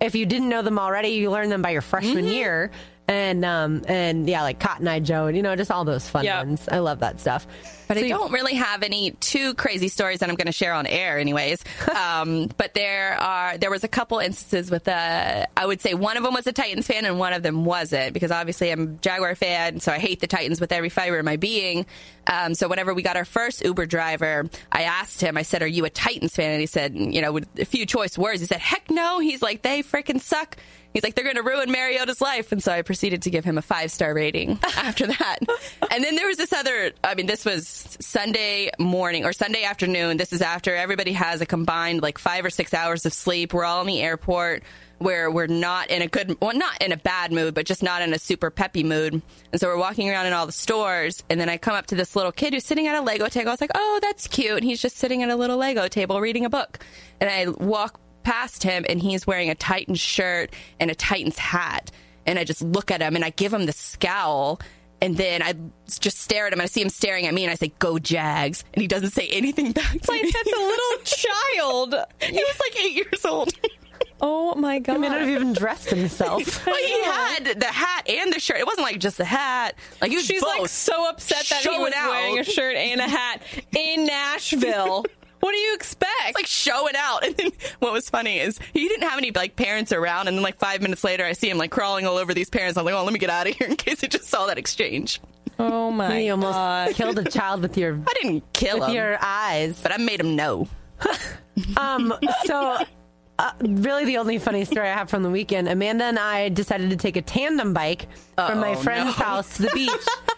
if you didn't know them already you learn them by your freshman mm-hmm. year and um and yeah like Cotton Eye Joe and you know just all those fun Yeah. ones I love that stuff But So I don't really have any too crazy stories that I'm going to share on air, anyways. um, but there are there was a couple instances with uh, I would say one of them was a Titans fan and one of them wasn't because obviously I'm a Jaguar fan, so I hate the Titans with every fiber of my being. Um, so whenever we got our first Uber driver, I asked him, I said, "Are you a Titans fan?" And he said, you know, with a few choice words, he said, "Heck no." He's like, "They freaking suck." He's like, they're going to ruin Mariota's life. And so I proceeded to give him a five star rating after that. and then there was this other, I mean, this was Sunday morning or Sunday afternoon. This is after everybody has a combined like five or six hours of sleep. We're all in the airport where we're not in a good, well, not in a bad mood, but just not in a super peppy mood. And so we're walking around in all the stores. And then I come up to this little kid who's sitting at a Lego table. I was like, oh, that's cute. And he's just sitting at a little Lego table reading a book. And I walk past him and he's wearing a Titans shirt and a Titans hat. And I just look at him and I give him the scowl. And then I just stare at him and I see him staring at me and I say, go Jags. And he doesn't say anything back to like me. that's a little child. he was like eight years old. Oh my god! he may not have even dressed himself but he had the hat and the shirt. It wasn't like just the hat. Like he was She's both. like so upset that he Showing was out. wearing a shirt and a hat in Nashville. what do you expect? like showing out. And then what was funny is he didn't have any like parents around. And then like five minutes later, I see him like crawling all over these parents. I'm like, oh, let me get out of here in case he just saw that exchange. oh my you almost god! killed a child with your I didn't kill with him, your eyes but I made him know. Um, so, uh, really, the only funny story I have from the weekend Amanda and I decided to take a tandem bike from my friend's no. house to the beach.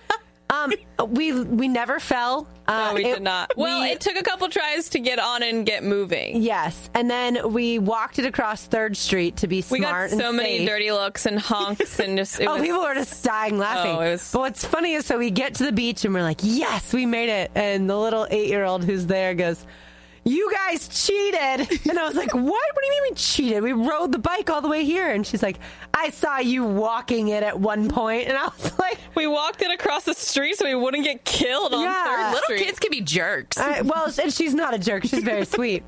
um, we we never fell. Uh, No, we it- did not. Well, we- it took a couple tries to get on and get moving. Yes, and then we walked it across Third Street to be smart. We got so many dirty looks and honks and just. Oh, was, people were just dying laughing. Oh, was- But what's funny is, so we get to the beach and we're like, "Yes, we made it!" And the little eight-year-old who's there goes, you guys cheated. And I was like, what? What do you mean we cheated? We rode the bike all the way here. And she's like, I saw you walking it at one point. And I was like, we walked it across the street so we wouldn't get killed on Yeah. Third Little Street. kids can be jerks. I, well, and she's not a jerk. She's very sweet.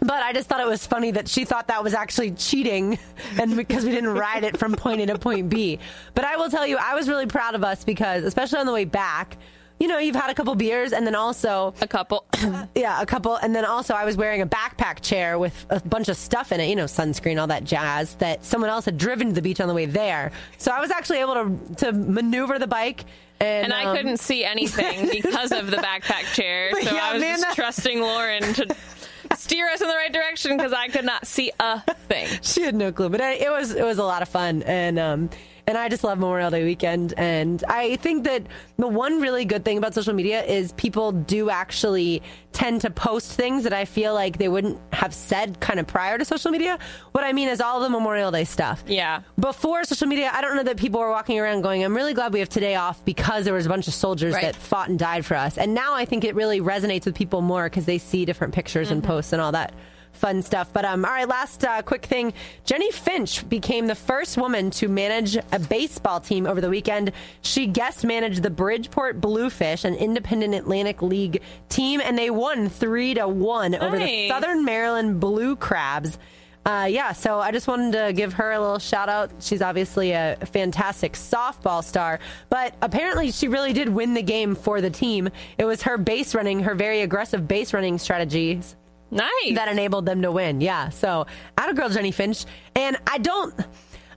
But I just thought it was funny that she thought that was actually cheating, and because we didn't ride it from point A to point B. But I will tell you, I was really proud of us because, especially on the way back, you know, you've had a couple beers, and then also a couple. yeah, a couple. And then also, I was wearing a backpack chair with a bunch of stuff in it, you know, sunscreen, all that jazz that someone else had driven to the beach on the way there. So I was actually able to, to maneuver the bike. And, And I um, couldn't see anything because of the backpack chair. So Yeah, I was man, just that- trusting Lauren to steer us in the right direction because I could not see a thing. she had no clue, but it was it was a lot of fun, and um, and I just love Memorial Day weekend, and I think that the one really good thing about social media is people do actually tend to post things that I feel like they wouldn't have said kind of prior to social media. What I mean is all the Memorial Day stuff. Yeah. Before social media, I don't know that people were walking around going, "I'm really glad we have today off because there was a bunch of soldiers Right. that fought and died for us." And now I think it really resonates with people more because they see different pictures and mm-hmm. posts and all that fun stuff. But um, all right, last uh, quick thing: Jennie Finch became the first woman to manage a baseball team over the weekend. She guest managed the Bridgeport Bluefish, an independent Atlantic League team, and they won three to one over the Southern Maryland Blue Crabs. Uh, yeah, so I just wanted to give her a little shout out. She's obviously a fantastic softball star, but apparently she really did win the game for the team. It was her base running, her very aggressive base running strategies Nice. that enabled them to win. Yeah, so out of girl Jennie Finch, and I don't.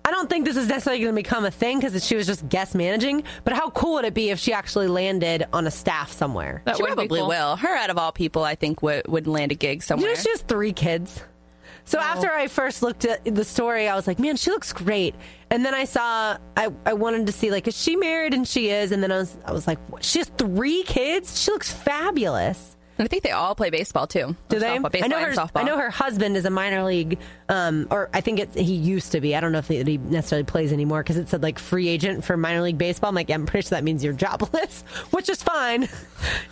I don't think this is necessarily going to become a thing because she was just guest managing. But how cool would it be if she actually landed on a staff somewhere? that she would probably cool. will. Her, out of all people, I think would would land a gig You somewhere. know, she has three kids. So after I first looked at the story, I was like, man, she looks great. And then I saw, I, I wanted to see, like, is she married? And she is. And then I was, I was like, what? she has three kids? She looks fabulous. And I think they all play baseball too. Do they? Softball, I baseball know and her. softball. I know her husband is a minor league, um, or I think it's he used to be. I don't know if he, he necessarily plays anymore because it said like free agent for minor league baseball. I'm like, yeah, I'm pretty sure that means you're jobless, which is fine.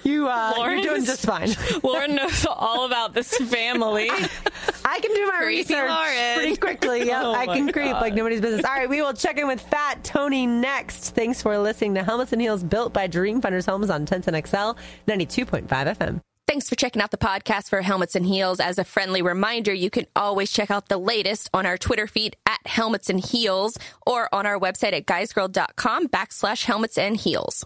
You uh, you're doing just fine. Lauren knows all about this family. I can do my Creepy research Lauren. pretty quickly. Yeah, Oh I my can creep like nobody's business. All right, we will check in with Fat Tony next. Thanks for listening to Helmets and Heels built by Dream Finders Homes on 1010XL 92.5 FM. Thanks for checking out the podcast for Helmets and Heels. As a friendly reminder, you can always check out the latest on our Twitter feed at Helmets and Heels or on our website at guysgirl.com backslash helmets and heels.